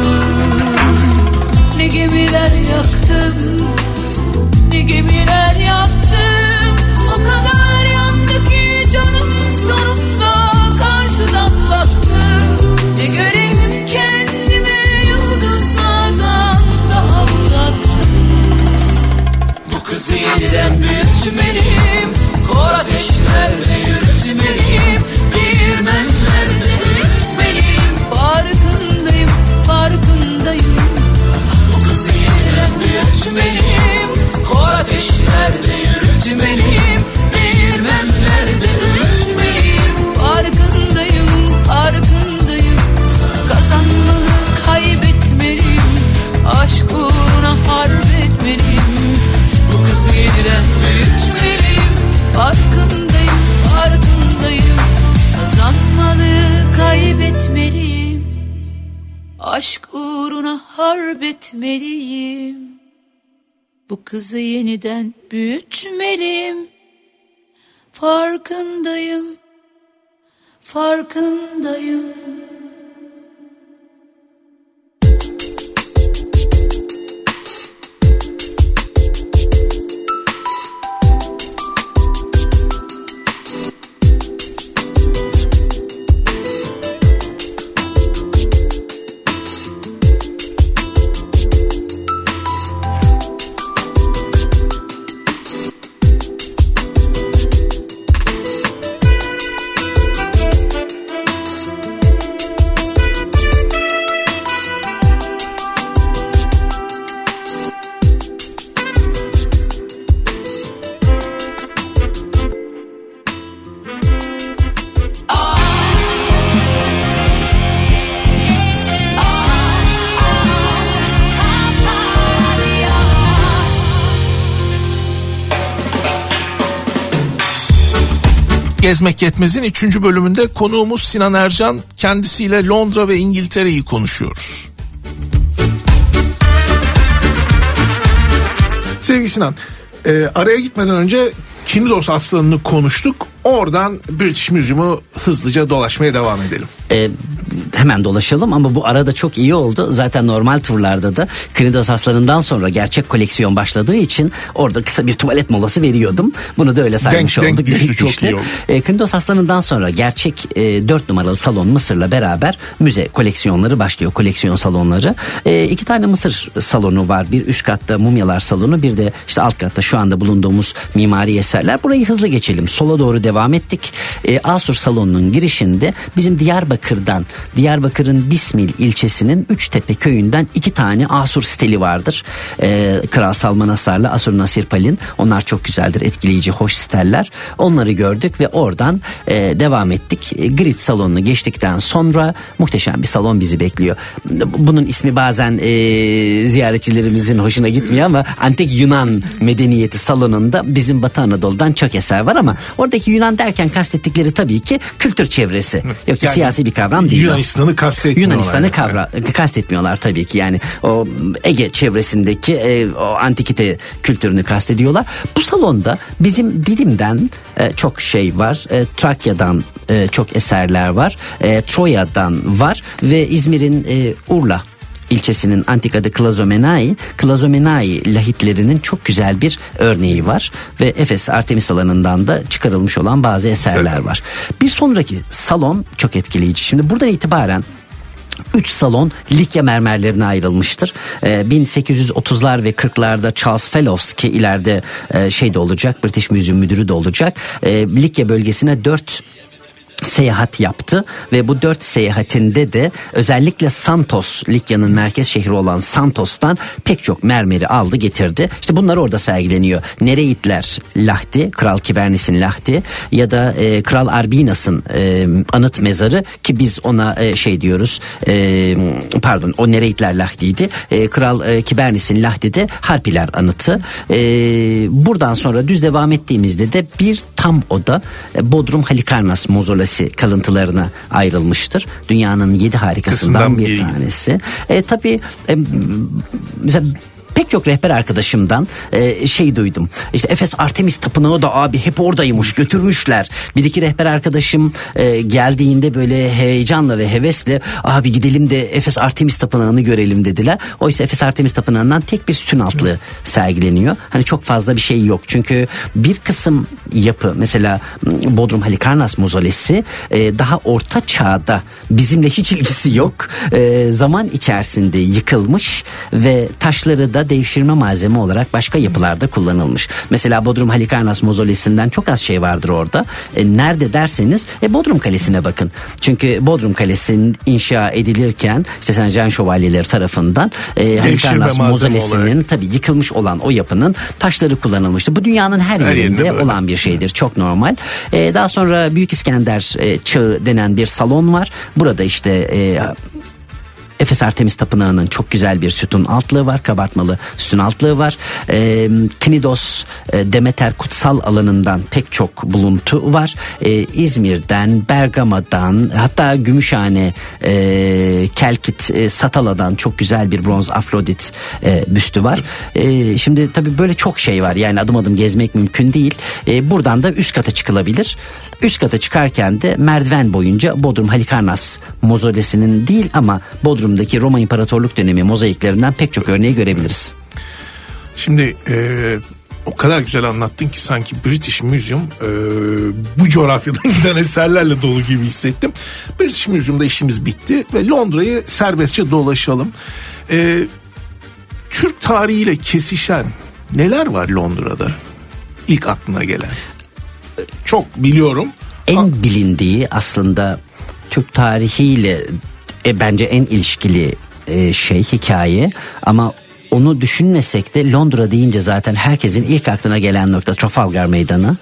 yeniden büyütmeliyim Farkındayım, farkındayım. Kazanmalı kaybetmeliyim. Aşk uğruna harp etmeliyim. Bu kızı yeniden büyütmeliyim. Farkındayım, farkındayım Gezmek Yetmez'in 3. bölümünde konuğumuz Sinan Ercan. Kendisiyle Londra ve İngiltere'yi konuşuyoruz. Sevgili Sinan, e, araya gitmeden önce Kindos Aslanı'nı konuştuk. Oradan British Museum'u hızlıca dolaşmaya devam edelim. Ee, hemen dolaşalım ama bu arada çok iyi oldu. Zaten normal turlarda da Knidos Aslanı'ndan sonra gerçek koleksiyon başladığı için orada kısa bir tuvalet molası veriyordum. Bunu da öyle saymış Denk- denk olduk. düştü, çok iyi oldu. E, Knidos Aslanı'ndan sonra gerçek e, 4 numaralı salon Mısır'la beraber müze koleksiyonları başlıyor. Koleksiyon salonları. E, iki tane Mısır salonu var. Bir üst katta mumyalar salonu bir de işte alt katta şu anda bulunduğumuz mimari eserler. Burayı hızlı geçelim. Sola doğru devam ettik. E, Asur salonunun girişinde bizim Diyarbakır'dan Diyarbakır'ın Bismil ilçesinin Üçtepe köyünden iki tane Asur steli vardır. E, Kral Salman Asar'la Asur Nasir Palin. Onlar çok güzeldir. Etkileyici, hoş steller. Onları gördük ve oradan e, devam ettik. E, Grit salonunu geçtikten sonra muhteşem bir salon bizi bekliyor. Bunun ismi bazen e, ziyaretçilerimizin hoşuna gitmiyor ama Antik Yunan Medeniyeti salonunda bizim Batı Anadolu'dan çok eser var ama oradaki Yunan derken kastettikleri tabii ki kültür çevresi. Yoksa Yani siyasi bir kavram değil. o. Yunanistan'ı kastetmiyorlar. Yunanistan'ı yani. kavra, kastetmiyorlar tabii ki yani o Ege çevresindeki e, o antikite kültürünü kastediyorlar. Bu salonda bizim Didim'den e, çok şey var. E, Trakya'dan e, çok eserler var. E, Troya'dan var ve İzmir'in e, Urla ilçesinin antik adı Klazomenai. Klazomenai lahitlerinin çok güzel bir örneği var ve Efes Artemis alanından da çıkarılmış olan bazı eserler var. Bir sonraki salon çok etkileyici. Şimdi buradan itibaren 3 salon Likya mermerlerine ayrılmıştır. Ee, 1830'lar ve 40'larda Charles Fellows ki ileride e, şey de olacak British Museum müdürü de olacak. Ee, Likya bölgesine 4 seyahat yaptı ve bu dört seyahatinde de özellikle Santos Likya'nın merkez şehri olan Santos'tan pek çok mermeri aldı getirdi. İşte bunlar orada sergileniyor. Nereitler Lahti, Kral Kibernis'in Lahti ya da e, Kral Arbinas'ın e, anıt mezarı ki biz ona e, şey diyoruz e, pardon o Nereitler Lahti'ydi. E, Kral e, Kibernis'in Lahti'de Harpiler anıtı. E, buradan sonra düz devam ettiğimizde de bir tam oda e, Bodrum Halikarnas mozolesi kalıntılarına ayrılmıştır. Dünyanın yedi harikasından Kısımdan bir biri. tanesi. E, tabii e, mesela pek çok rehber arkadaşımdan e, şey duydum. İşte Efes Artemis Tapınağı da abi hep oradaymış götürmüşler. Bir iki rehber arkadaşım e, geldiğinde böyle heyecanla ve hevesle abi gidelim de Efes Artemis Tapınağı'nı görelim dediler. Oysa Efes Artemis Tapınağı'ndan tek bir sütun altlığı sergileniyor. Hani çok fazla bir şey yok. Çünkü bir kısım yapı mesela m, Bodrum Halikarnas mozolesi e, daha orta çağda bizimle hiç ilgisi yok. E, zaman içerisinde yıkılmış ve taşları da devşirme malzeme olarak başka yapılarda kullanılmış. Mesela Bodrum Halikarnas mozolesinden çok az şey vardır orada. E, nerede derseniz e, Bodrum Kalesi'ne bakın. Çünkü Bodrum Kalesi'nin inşa edilirken işte Jean Şövalyeleri tarafından e, Halikarnas mozolesinin tabii yıkılmış olan o yapının taşları kullanılmıştı. Bu dünyanın her, Her yerinde yerinde olan bir şeydir. Çok normal. E, daha sonra Büyük İskender e, çağı denen bir salon var. Burada işte e, Efes Artemis Tapınağı'nın çok güzel bir sütun altlığı var. Kabartmalı sütun altlığı var. Ee, Knidos e, Demeter kutsal alanından pek çok buluntu var. Ee, İzmir'den, Bergama'dan hatta Gümüşhane, e, Kelkit, e, Satala'dan çok güzel bir bronz Afrodit e, büstü var. E, şimdi tabii böyle çok şey var. Yani adım adım gezmek mümkün değil. E, buradan da üst kata çıkılabilir. Üst kata çıkarken de merdiven boyunca Bodrum Halikarnas mozolesinin değil ama Bodrum'daki Roma İmparatorluk dönemi mozaiklerinden pek çok örneği görebiliriz. Şimdi e, o kadar güzel anlattın ki sanki British Museum e, bu coğrafyadan giden eserlerle dolu gibi hissettim. British Museum'da işimiz bitti ve Londra'yı serbestçe dolaşalım. E, Türk tarihiyle kesişen neler var Londra'da? İlk aklına gelen. Çok biliyorum. En bilindiği aslında Türk tarihiyle e, bence en ilişkili e, şey hikaye ama onu düşünmesek de Londra deyince zaten herkesin ilk aklına gelen nokta Trafalgar Meydanı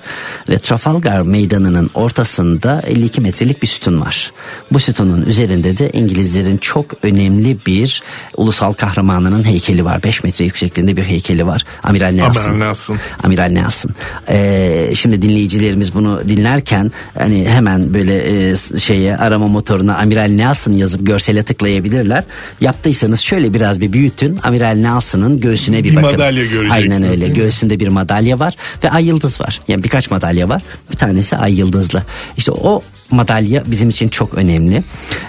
ve Trafalgar Meydanı'nın ortasında 52 metrelik bir sütun var. Bu sütunun üzerinde de İngilizlerin çok önemli bir ulusal kahramanının heykeli var. 5 metre yüksekliğinde bir heykeli var. Amiral Nelson. Amiral Nelson. Amiral Nelson. Ee, şimdi dinleyicilerimiz bunu dinlerken hani hemen böyle e, şeye arama motoruna Amiral Nelson yazıp görsele tıklayabilirler. Yaptıysanız şöyle biraz bir büyütün. Amiral Nelson'ın göğsüne bir, Bir bakın. madalya göreceksiniz, Aynen öyle. Göğsünde bir madalya var ve ay yıldız var. Yani birkaç madalya var. Bir tanesi ay yıldızlı. İşte o madalya bizim için çok önemli.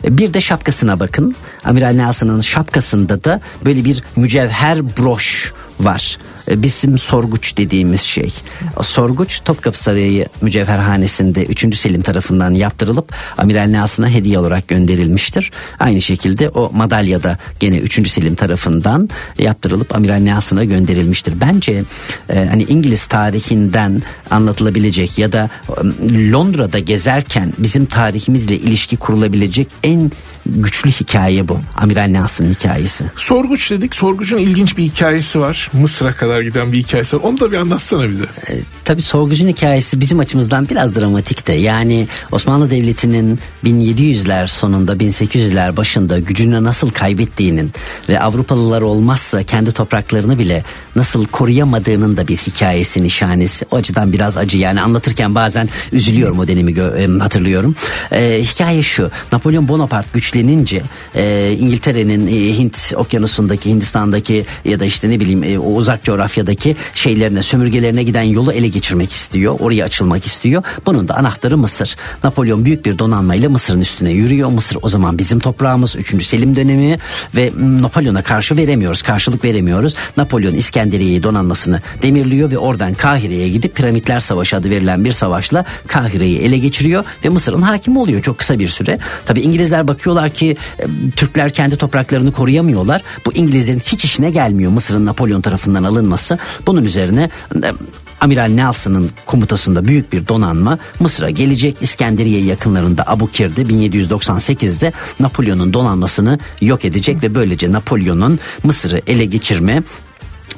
Bir de şapkasına bakın. Amiral Nelson'ın şapkasında da böyle bir mücevher broş var. E, Bizim sorguç dediğimiz şey. Sorguç Topkapı Sarayı Mücevherhanesi'nde 3. Selim tarafından yaptırılıp Amiral Nelson'a hediye olarak gönderilmiştir. Aynı şekilde o madalya da gene 3. Selim tarafından yaptırılıp Amiral Nelson'a gönderilmiştir. Bence e, hani İngiliz tarihinden anlatılabilecek ya da e, Londra'da gezerken bizim tarihimizle ilişki kurulabilecek en güçlü hikaye bu. Amiral Nelson'ın hikayesi. Sorguç dedik. Sorguç'un ilginç bir hikayesi var. Mısır'a kadar giden bir hikayesi var. Onu da bir anlatsana bize. E, tabii Sorguc'un hikayesi bizim açımızdan biraz dramatik de. Yani Osmanlı Devleti'nin 1700'ler sonunda 1800'ler başında gücünü nasıl kaybettiğinin ve Avrupalılar olmazsa kendi topraklarını bile nasıl koruyamadığının da bir hikayesi nişanesi. O açıdan biraz acı yani anlatırken bazen üzülüyorum o dönemi hatırlıyorum. E, hikaye şu Napolyon Bonaparte güçlenince e, İngiltere'nin e, Hint okyanusundaki Hindistan'daki ya da işte ne bileyim e, o uzak coğrafyadaki şeylerine sömürgelerine giden yolu ele geçirmek istiyor. Oraya açılmak istiyor. Bunun da anahtarı Mısır. Napolyon büyük bir donanmayla Mısır'ın üstüne yürüyor. Mısır o zaman bizim toprağımız 3. Selim dönemi ve Napolyon'a karşı veremiyoruz. Karşılık veremiyoruz. Napolyon İskenderiye'yi donanmasını demirliyor ve oradan Kahire'ye gidip Piramitler Savaşı adı verilen bir savaşla Kahire'yi ele geçiriyor ve Mısır'ın hakimi oluyor çok kısa bir süre. Tabi İngilizler bakıyorlar ki e, Türkler kendi topraklarını koruyamıyorlar. Bu İngilizlerin hiç işine gelmiyor Mısır'ın Napolyon tarafından alınması. Bunun üzerine e, Amiral Nelson'ın komutasında büyük bir donanma Mısır'a gelecek. İskenderiye yakınlarında Abu Kir'de 1798'de Napolyon'un donanmasını yok edecek ve böylece Napolyon'un Mısır'ı ele geçirme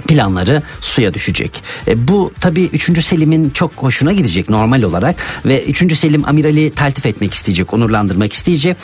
planları suya düşecek. E, bu tabii 3. Selim'in çok hoşuna gidecek normal olarak ve 3. Selim amirali taltif etmek isteyecek, onurlandırmak isteyecek.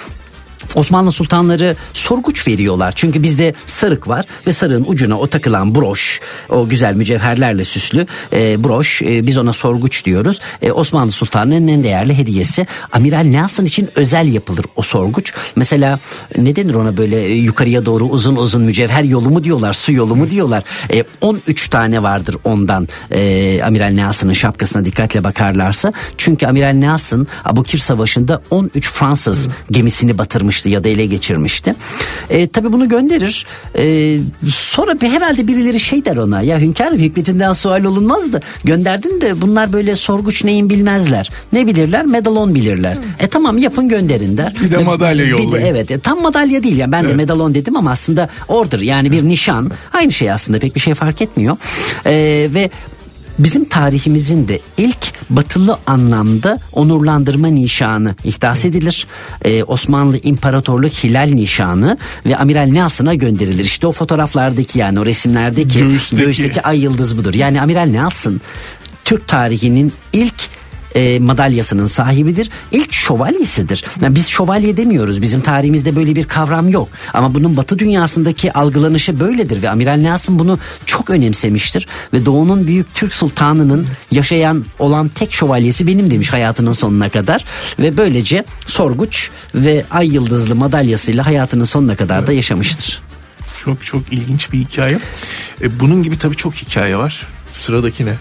Osmanlı sultanları sorguç veriyorlar. Çünkü bizde sarık var ve sarığın ucuna o takılan broş, o güzel mücevherlerle süslü e, broş e, biz ona sorguç diyoruz. E, Osmanlı sultanının en değerli hediyesi. Amiral Nelson için özel yapılır o sorguç. Mesela ne denir ona böyle e, yukarıya doğru uzun uzun mücevher yolu mu diyorlar, su yolu mu diyorlar. E, 13 tane vardır ondan e, Amiral Nelson'ın şapkasına dikkatle bakarlarsa. Çünkü Amiral Nelson Abukir Savaşı'nda 13 Fransız gemisini batırmıştı ya da ele geçirmişti. E, tabii bunu gönderir. E, sonra bir herhalde birileri şey der ona ya hünkârım hikmetinden sual olunmaz da gönderdin de bunlar böyle sorguç neyin bilmezler. Ne bilirler? Medalon bilirler. E tamam yapın gönderin der. Bir de madalya Bir de- yollayın. evet e, tam madalya değil yani ben de medalon dedim ama aslında order yani bir nişan aynı şey aslında pek bir şey fark etmiyor. E, ve Bizim tarihimizin de ilk batılı anlamda onurlandırma nişanı ihdas edilir. Ee, Osmanlı İmparatorluk Hilal nişanı ve Amiral Nelson'a gönderilir. İşte o fotoğraflardaki yani o resimlerdeki Göğüsteki. göğüsteki ay yıldız budur. Yani Amiral Nelson Türk tarihinin ilk e, madalyasının sahibidir. İlk şövalyesidir. Yani biz şövalye demiyoruz. Bizim tarihimizde böyle bir kavram yok. Ama bunun batı dünyasındaki algılanışı böyledir ve Amiral Nelson bunu çok önemsemiştir. Ve Doğu'nun büyük Türk sultanının yaşayan olan tek şövalyesi benim demiş hayatının sonuna kadar. Ve böylece Sorguç ve Ay Yıldızlı madalyasıyla hayatının sonuna kadar da yaşamıştır. Çok çok ilginç bir hikaye. E, bunun gibi tabii çok hikaye var. Sıradaki ne?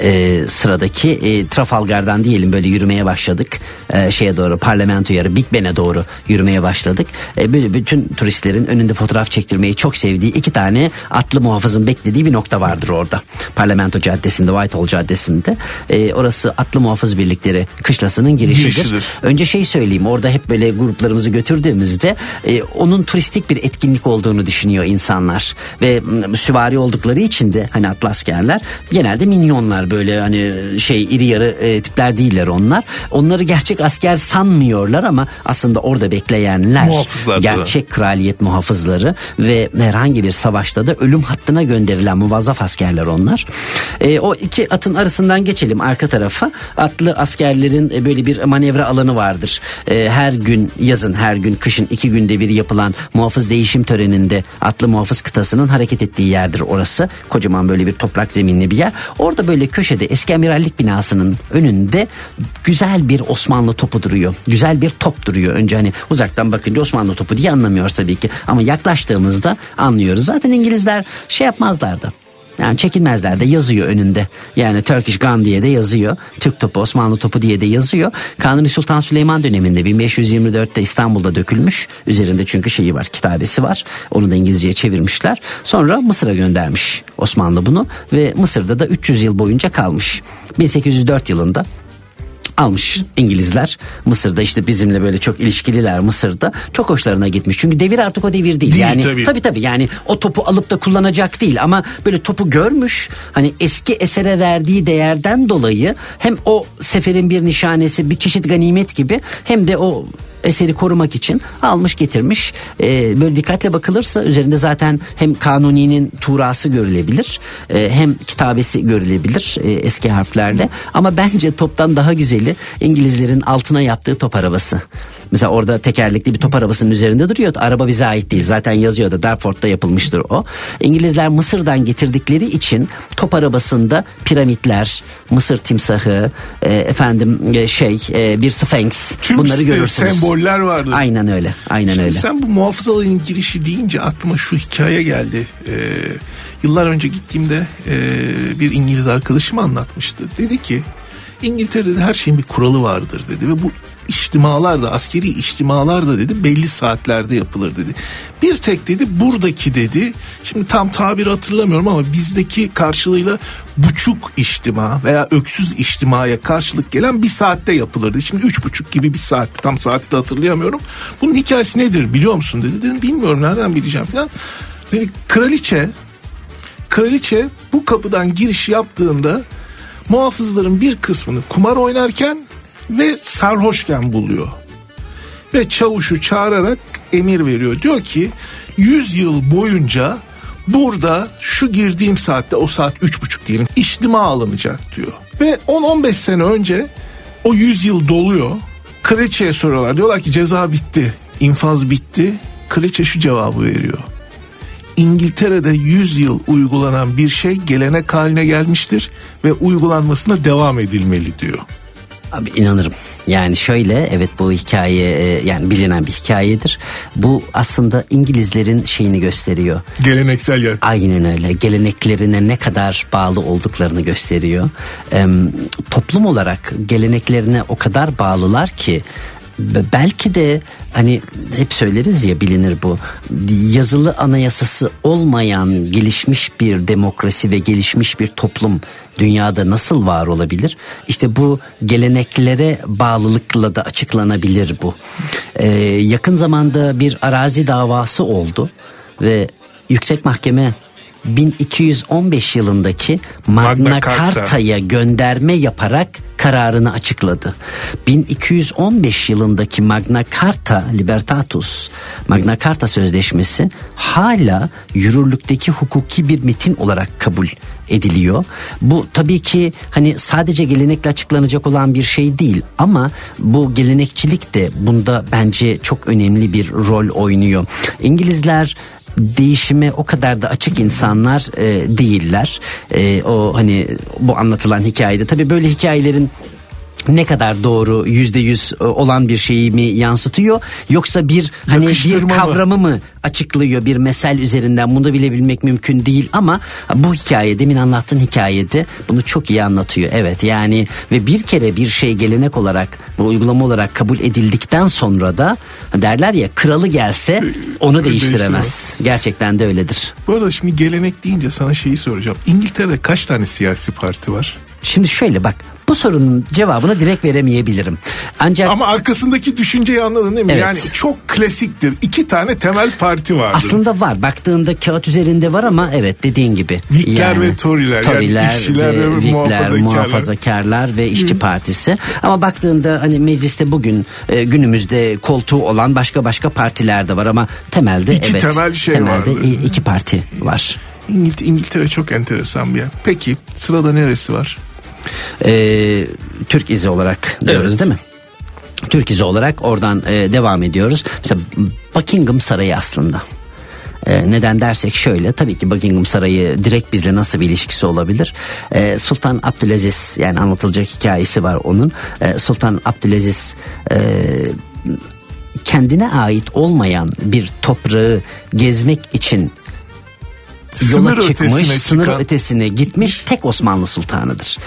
E, sıradaki e, Trafalgar'dan diyelim böyle yürümeye başladık. E, şeye doğru parlamento yarı Big Ben'e doğru yürümeye başladık. E, böyle bütün turistlerin önünde fotoğraf çektirmeyi çok sevdiği iki tane atlı muhafızın beklediği bir nokta vardır orada. Parlamento Caddesi'nde, Whitehall Caddesi'nde. E, orası atlı muhafız birlikleri kışlasının girişidir. Girişidir. Önce şey söyleyeyim orada hep böyle gruplarımızı götürdüğümüzde e, onun turistik bir etkinlik olduğunu düşünüyor insanlar. Ve süvari oldukları için de hani atlı askerler genelde minyonlar böyle hani şey iri yarı e, tipler değiller onlar. Onları gerçek asker sanmıyorlar ama aslında orada bekleyenler Muhafızlar da. gerçek kraliyet muhafızları ve herhangi bir savaşta da ölüm hattına gönderilen muvazzaf askerler onlar. E, o iki atın arasından geçelim arka tarafa. Atlı askerlerin e, böyle bir manevra alanı vardır. E, her gün yazın her gün kışın iki günde bir yapılan muhafız değişim töreninde atlı muhafız kıtasının hareket ettiği yerdir orası. Kocaman böyle bir toprak zeminli bir yer. Orada böyle köşede eski amirallik binasının önünde güzel bir Osmanlı topu duruyor. Güzel bir top duruyor. Önce hani uzaktan bakınca Osmanlı topu diye anlamıyoruz tabii ki. Ama yaklaştığımızda anlıyoruz. Zaten İngilizler şey yapmazlardı. Yani çekinmezler de yazıyor önünde. Yani Turkish Gun diye de yazıyor. Türk topu, Osmanlı topu diye de yazıyor. Kanuni Sultan Süleyman döneminde 1524'te İstanbul'da dökülmüş. Üzerinde çünkü şeyi var, kitabesi var. Onu da İngilizceye çevirmişler. Sonra Mısır'a göndermiş Osmanlı bunu ve Mısır'da da 300 yıl boyunca kalmış. 1804 yılında almış İngilizler. Mısır'da işte bizimle böyle çok ilişkililer Mısır'da. Çok hoşlarına gitmiş. Çünkü devir artık o devir değil. Değil, yani tabii. tabii tabii yani o topu alıp da kullanacak değil ama böyle topu görmüş. Hani eski esere verdiği değerden dolayı hem o seferin bir nişanesi bir çeşit ganimet gibi hem de o eseri korumak için almış getirmiş. Ee, böyle dikkatle bakılırsa üzerinde zaten hem Kanuni'nin tuğrası görülebilir e, hem kitabesi görülebilir e, eski harflerle. Ama bence toptan daha güzeli İngilizlerin altına yaptığı top arabası. Mesela orada tekerlekli bir top arabasının üzerinde duruyor. Araba bize ait değil. Zaten yazıyordu. Dartford'da yapılmıştır o. İngilizler Mısır'dan getirdikleri için top arabasında piramitler, Mısır timsahı, e, efendim e, şey e, bir sphinx bunları görürsünüz. Semboller vardır. Aynen öyle. Aynen Şimdi öyle. Sen bu muhafızaların girişi deyince aklıma şu hikaye geldi. Ee, yıllar önce gittiğimde e, bir İngiliz arkadaşım anlatmıştı. Dedi ki İngiltere'de de her şeyin bir kuralı vardır dedi ve bu içtimalar da askeri içtimalar da dedi belli saatlerde yapılır dedi. Bir tek dedi buradaki dedi şimdi tam tabir hatırlamıyorum ama bizdeki karşılığıyla buçuk içtima veya öksüz içtimaya karşılık gelen bir saatte yapılırdı. Şimdi üç buçuk gibi bir saatte tam saati de hatırlayamıyorum. Bunun hikayesi nedir biliyor musun dedi. Dedim bilmiyorum nereden bileceğim falan. Dedi kraliçe kraliçe bu kapıdan giriş yaptığında muhafızların bir kısmını kumar oynarken ve sarhoşken buluyor. Ve çavuşu çağırarak emir veriyor. Diyor ki 100 yıl boyunca burada şu girdiğim saatte o saat üç buçuk diyelim işlima alınacak diyor. Ve 10-15 sene önce o 100 yıl doluyor. Kraliçeye soruyorlar. Diyorlar ki ceza bitti. infaz bitti. Kraliçe şu cevabı veriyor. İngiltere'de 100 yıl uygulanan bir şey gelenek haline gelmiştir ve uygulanmasına devam edilmeli diyor. Abi inanırım. Yani şöyle evet bu hikaye e, yani bilinen bir hikayedir. Bu aslında İngilizlerin şeyini gösteriyor. Geleneksel yer. Aynen öyle. Geleneklerine ne kadar bağlı olduklarını gösteriyor. Ee, toplum olarak geleneklerine o kadar bağlılar ki belki de hani hep söyleriz ya bilinir bu yazılı anayasası olmayan gelişmiş bir demokrasi ve gelişmiş bir toplum dünyada nasıl var olabilir? İşte bu geleneklere bağlılıkla da açıklanabilir bu. Ee, yakın zamanda bir arazi davası oldu ve yüksek mahkeme 1215 yılındaki Magna Carta'ya gönderme yaparak kararını açıkladı. 1215 yılındaki Magna Carta Libertatus Magna Carta Sözleşmesi hala yürürlükteki hukuki bir metin olarak kabul ediliyor. Bu tabii ki hani sadece gelenekle açıklanacak olan bir şey değil ama bu gelenekçilik de bunda bence çok önemli bir rol oynuyor. İngilizler değişime o kadar da açık insanlar e, değiller. E, o hani bu anlatılan hikayede tabii böyle hikayelerin ne kadar doğru yüzde yüz e, olan bir şeyi mi yansıtıyor yoksa bir hani bir kavramı mı? mı açıklıyor bir mesel üzerinden bunu da bilebilmek mümkün değil ama bu hikaye demin anlattığın hikayede bunu çok iyi anlatıyor evet yani ve bir kere bir şey gelenek olarak bu uygulama olarak kabul edildikten sonra da derler ya kralı gelse onu değiştiremez gerçekten de öyledir. Bu arada şimdi gelenek deyince sana şeyi soracağım İngiltere'de kaç tane siyasi parti var? Şimdi şöyle bak bu sorunun cevabını direkt veremeyebilirim. Ancak Ama arkasındaki düşünceyi anladın değil mi? Evet. Yani çok klasiktir. İki tane temel parti vardır. aslında var. Baktığında kağıt üzerinde var ama evet dediğin gibi. Whigler ve Tory'ler, yani işçiler ve Whigler, muhafazakarlar. muhafazakarlar ve işçi partisi. Ama baktığında hani mecliste bugün e, günümüzde koltuğu olan başka başka partiler de var ama temelde İki evet. temel şey temelde vardır. i- iki parti var. İngilt- İngiltere çok enteresan bir yer. Peki sırada neresi var? E, Türk izi olarak diyoruz Evet. değil mi? Türk izi olarak oradan e, devam ediyoruz. Mesela Buckingham Sarayı aslında. E, neden dersek şöyle tabii ki Buckingham Sarayı direkt bizle nasıl bir ilişkisi olabilir? E, Sultan Abdülaziz yani anlatılacak hikayesi var onun. E, Sultan Abdülaziz e, kendine ait olmayan bir toprağı gezmek için yola Sınır çıkmış, ötesine sınır çıkan- ötesine gitmiş tek Osmanlı sultanıdır.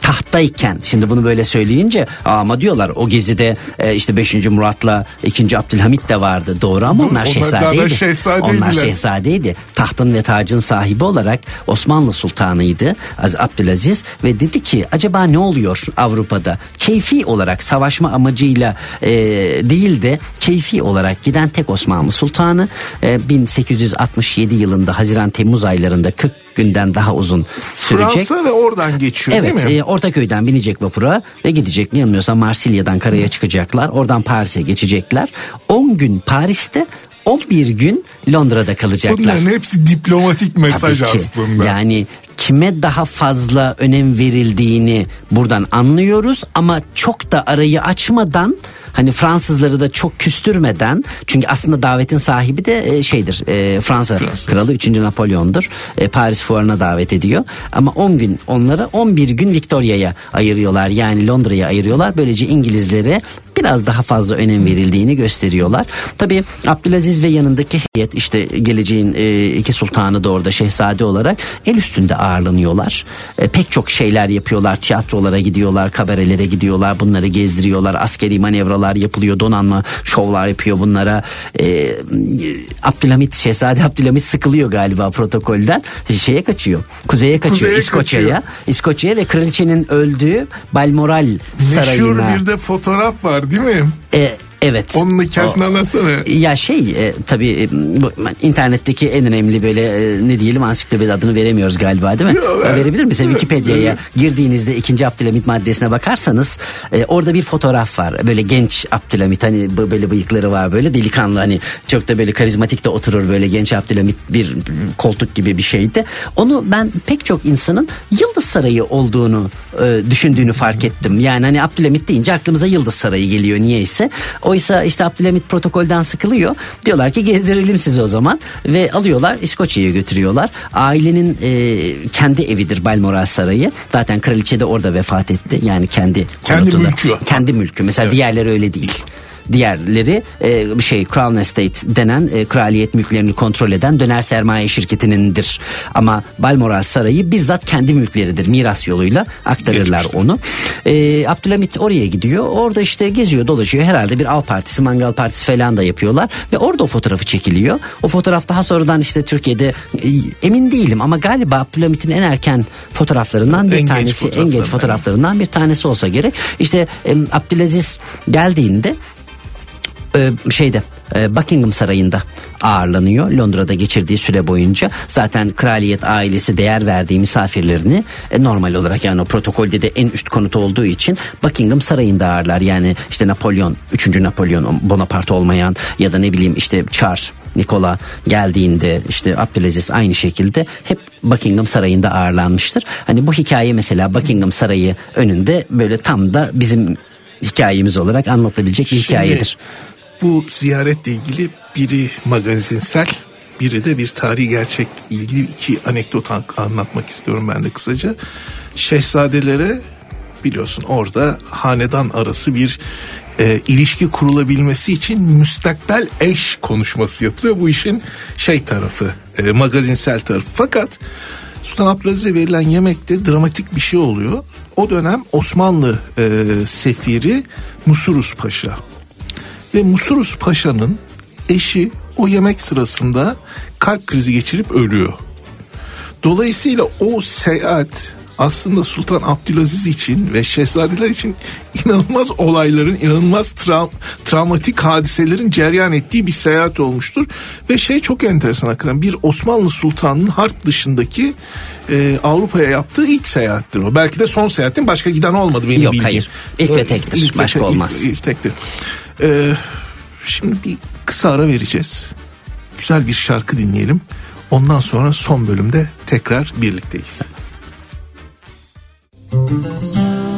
Tahtayken şimdi bunu böyle söyleyince "Aa, ama diyorlar o gezide e, işte 5. Murat'la 2. Abdülhamit de vardı doğru ama onlar, Onlar şehzadeydi. da şehzadeydiler. Onlar şehzadeydi. Tahtın ve tacın sahibi olarak Osmanlı sultanıydı Az Abdülaziz ve dedi ki acaba ne oluyor Avrupa'da? Keyfi olarak savaşma amacıyla e, değil de keyfi olarak giden tek Osmanlı sultanı e, 1867 yılında Haziran Temmuz aylarında 40 günden daha uzun sürecek. Fransa ve oradan geçiyor Evet değil mi? e, Ortaköy'den binecek vapura ve gidecek ne yanılmıyorsam Marsilya'dan karaya çıkacaklar. Oradan Paris'e geçecekler. 10 gün Paris'te 11 gün Londra'da kalacaklar. Bunların hepsi diplomatik mesaj Tabii ki. aslında. Yani kime daha fazla önem verildiğini buradan anlıyoruz ama çok da arayı açmadan hani Fransızları da çok küstürmeden çünkü aslında davetin sahibi de e, şeydir e, Fransa Fransız. kralı 3. Napolyon'dur. E, Paris fuarına davet ediyor. Ama 10 gün onlara 11 gün Victoria'ya ayırıyorlar. Yani Londra'ya ayırıyorlar. Böylece İngilizlere biraz daha fazla önem verildiğini gösteriyorlar. Tabii Abdülaziz ve yanındaki heyet işte geleceğin e, iki sultanı da orada şehzade olarak el üstünde ağırlanıyorlar. E, pek çok şeyler yapıyorlar. Tiyatrolara gidiyorlar, kabarelere gidiyorlar. Bunları gezdiriyorlar. Askeri manevralar yapılıyor. Donanma şovlar yapıyor bunlara. E, Abdülhamit, Şehzade Abdülhamit sıkılıyor galiba protokolden. Şeye kaçıyor. Kuzeye kaçıyor. İskoçya'ya. İskoçya'ya ve kraliçenin öldüğü Balmoral Meşhur sarayına. bir de fotoğraf var değil mi? Evet. Onun hikayesini anlatsana. Ya şey e, tabii e, bu, internetteki en önemli böyle e, ne diyelim ansiklopedi adını veremiyoruz galiba değil mi? Yok, ver. Verebilir misin? Wikipedia'ya girdiğinizde ikinci Abdülhamit maddesine bakarsanız e, orada bir fotoğraf var. Böyle genç Abdülhamit hani böyle bıyıkları var böyle delikanlı hani çok da böyle karizmatik de oturur böyle genç Abdülhamit bir koltuk gibi bir şeydi. Onu ben pek çok insanın Yıldız Sarayı olduğunu e, düşündüğünü fark ettim. Yani hani Abdülhamit deyince aklımıza Yıldız Sarayı geliyor niyeyse. Oysa işte Abdülhamit protokolden sıkılıyor. Diyorlar ki gezdirelim sizi o zaman ve alıyorlar İskoçya'ya götürüyorlar. Ailenin e, kendi evidir Balmoral Sarayı. Zaten kraliçe de orada vefat etti. Yani kendi Kendi mülkü. Kendi mülkü. Mesela diğerleri öyle değil. Diğerleri e, bir şey Crown Estate denen e, kraliyet mülklerini kontrol eden döner sermaye şirketinindir. Ama Balmoral Sarayı bizzat kendi mülkleridir. Miras yoluyla aktarırlar Geçmişte. onu. E, Abdülhamit oraya gidiyor. Orada işte geziyor dolaşıyor. Herhalde bir av partisi mangal partisi falan da yapıyorlar. Ve orada o fotoğrafı çekiliyor. O fotoğraf daha sonradan işte Türkiye'de e, emin değilim ama galiba Abdülhamit'in en erken fotoğraflarından bir En genç tanesi en genç fotoğraflarından. fotoğraflarından bir tanesi olsa gerek. İşte e, Abdülaziz geldiğinde e, şeyde e, Buckingham Sarayı'nda ağırlanıyor Londra'da geçirdiği süre boyunca zaten kraliyet ailesi değer verdiği misafirlerini e, normal olarak yani o protokolde de en üst konut olduğu için Buckingham Sarayı'nda ağırlar yani işte Napolyon 3. Napolyon Bonaparte olmayan ya da ne bileyim işte Charles Nikola geldiğinde işte Abdülaziz aynı şekilde hep Buckingham Sarayı'nda ağırlanmıştır. Hani bu hikaye mesela Buckingham Sarayı önünde böyle tam da bizim hikayemiz olarak anlatabilecek bir Şimdi hikayedir. Bu ziyaretle ilgili biri magazinsel biri de bir tarihi gerçek ilgili iki anekdot an- anlatmak istiyorum ben de kısaca. Şehzadelere biliyorsun orada hanedan arası bir e, ilişki kurulabilmesi için müstakbel eş konuşması yapılıyor. Bu işin şey tarafı e, magazinsel tarafı. Fakat Sultan Abdülaziz'e verilen yemekte dramatik bir şey oluyor. O dönem Osmanlı e, sefiri Musurus Paşa ve Musurus Paşa'nın eşi o yemek sırasında kalp krizi geçirip ölüyor. Dolayısıyla o seyahat aslında Sultan Abdülaziz için ve şehzadeler için inanılmaz olayların, inanılmaz tra- travmatik hadiselerin ceryan ettiği bir seyahat olmuştur. Ve şey çok enteresan hakikaten bir Osmanlı Sultanı'nın harp dışındaki e, Avrupa'ya yaptığı ilk seyahattir o. Belki de son seyahatin başka giden olmadı benim Yok, bildiğim. hayır. İlk ve tektir. İlk Başka tek- ilk- olmaz. ilk tektir. Ee, şimdi bir kısa ara vereceğiz. Güzel bir şarkı dinleyelim. Ondan sonra son bölümde tekrar birlikteyiz. Gel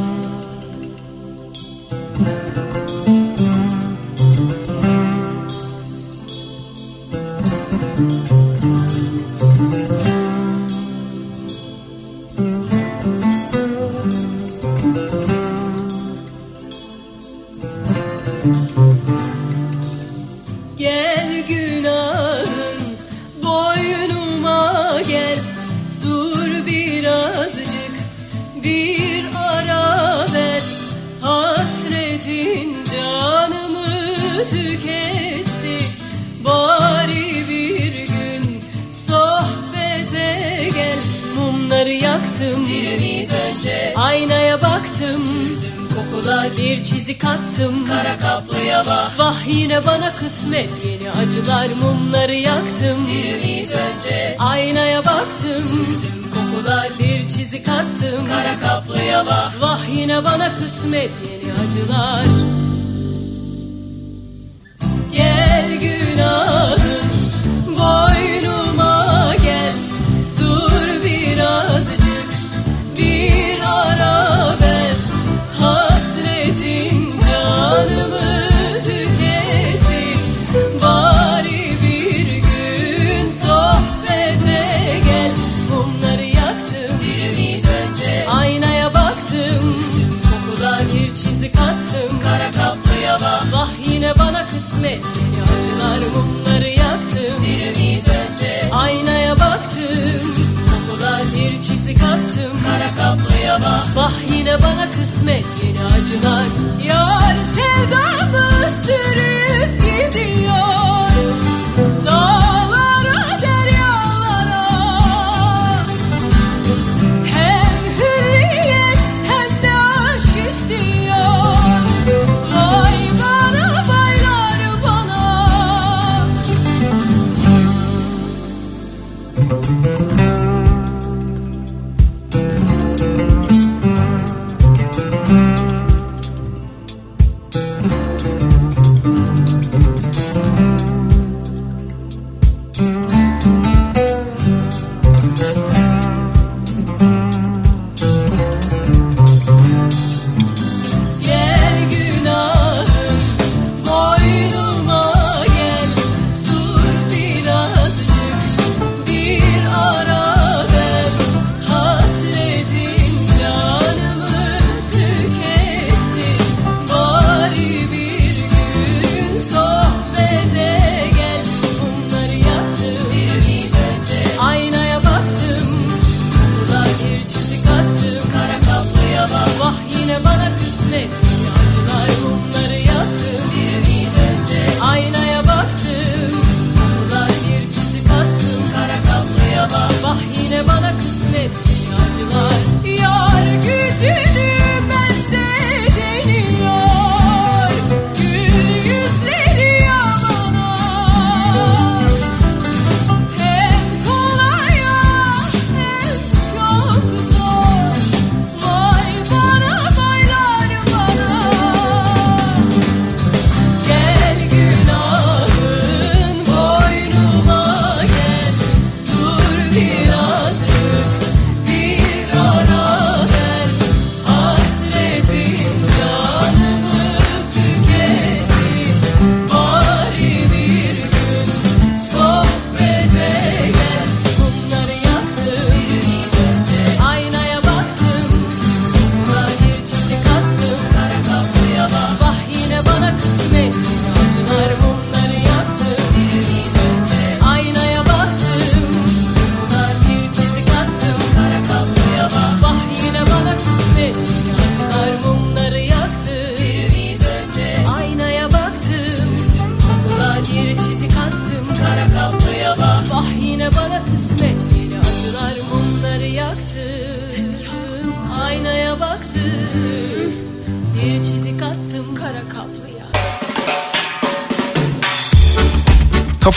Mumları yaktım. Birimiz önce. Aynaya baktım. Sürdüm kokular Bir çizik attım. Kara kaplıya bak. Vah yine bana kısmet. Yeni acılar mumları yaktım. Birimiz önce. Aynaya baktım. Sürdüm kokular Bir çizik attım. Kara kaplıya bak. Vah yine bana kısmet. Yeni acılar. Gel günahın boynuma Yeni acılar. Yar sevdamı sürüp gidiyor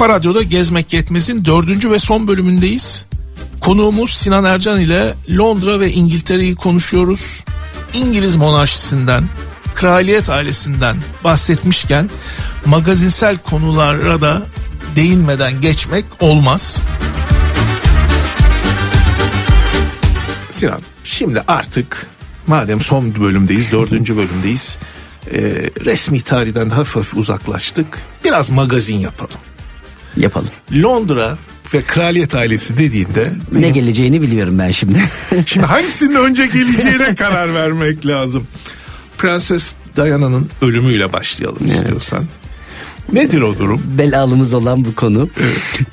Kafa Radyo'da Gezmek Yetmez'in dördüncü ve son bölümündeyiz. Konuğumuz Sinan Ercan ile Londra ve İngiltere'yi konuşuyoruz. İngiliz monarşisinden, kraliyet ailesinden bahsetmişken magazinsel konulara da değinmeden geçmek olmaz. Sinan şimdi artık madem son bölümdeyiz dördüncü bölümdeyiz e, resmi tarihten hafif hafif uzaklaştık biraz magazin yapalım. Yapalım. Londra ve kraliyet ailesi dediğinde Ne geleceğini biliyorum ben şimdi. şimdi hangisinin önce geleceğine karar vermek lazım. Prenses Diana'nın ölümüyle başlayalım istiyorsan. Nedir o durum? belalımız olan bu konu.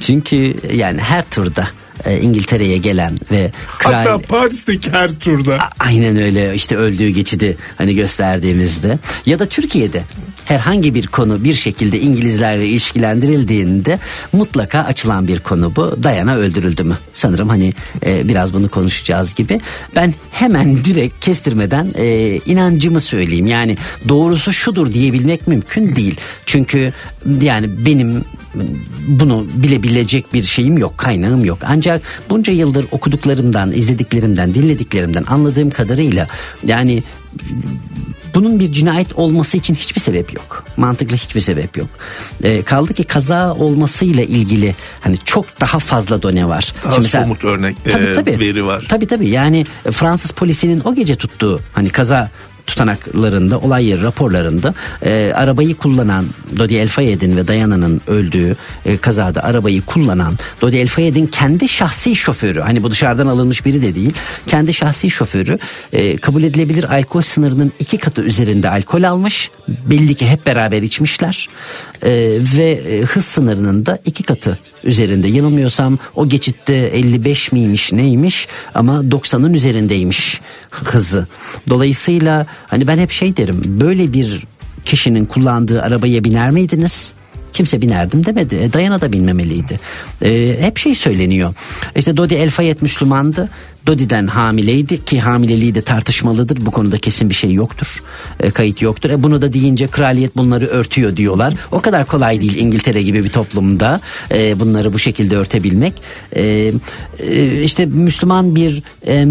Çünkü yani her turda e, İngiltere'ye gelen ve kral Hatta Paris'teki her turda. Aynen öyle işte öldüğü geçidi hani gösterdiğimizde ya da Türkiye'de herhangi bir konu bir şekilde İngilizlerle ilişkilendirildiğinde mutlaka açılan bir konu bu. Dayana öldürüldü mü? Sanırım hani e, biraz bunu konuşacağız gibi. Ben hemen direkt kestirmeden e, inancımı söyleyeyim. Yani doğrusu şudur diyebilmek mümkün değil. Çünkü yani benim bunu bilebilecek bir şeyim yok, kaynağım yok. Ancak bunca yıldır okuduklarımdan, izlediklerimden, dinlediklerimden anladığım kadarıyla yani bunun bir cinayet olması için hiçbir sebep yok. Mantıklı hiçbir sebep yok. Ee, kaldı ki kaza olmasıyla ilgili hani çok daha fazla done var. Daha somut örnek, e, veri var. Tabii tabii yani Fransız polisinin o gece tuttuğu hani kaza tutanaklarında, olay yeri raporlarında e, arabayı kullanan Dodi El Fayed'in ve Dayana'nın öldüğü e, kazada arabayı kullanan Dodi El Fayed'in kendi şahsi şoförü hani bu dışarıdan alınmış biri de değil kendi şahsi şoförü e, kabul edilebilir alkol sınırının iki katı üzerinde alkol almış belli ki hep beraber içmişler E, ve e, hız sınırının da iki katı üzerinde yanılmıyorsam o geçitte 55 miymiş neymiş ama 90'ın üzerindeymiş hızı. Dolayısıyla hani ben hep şey derim böyle bir kişinin kullandığı arabaya biner miydiniz? Kimse binerdim demedi. E, Dayana da binmemeliydi. E, hep şey söyleniyor. İşte Dodi El Fayed Müslümandı. Dodi'den hamileydi ki hamileliği de tartışmalıdır. Bu konuda kesin bir şey yoktur. E, kayıt yoktur. E, bunu da deyince kraliyet bunları örtüyor diyorlar. O kadar kolay değil İngiltere gibi bir toplumda e, bunları bu şekilde örtebilmek. E, e, işte Müslüman bir e, e,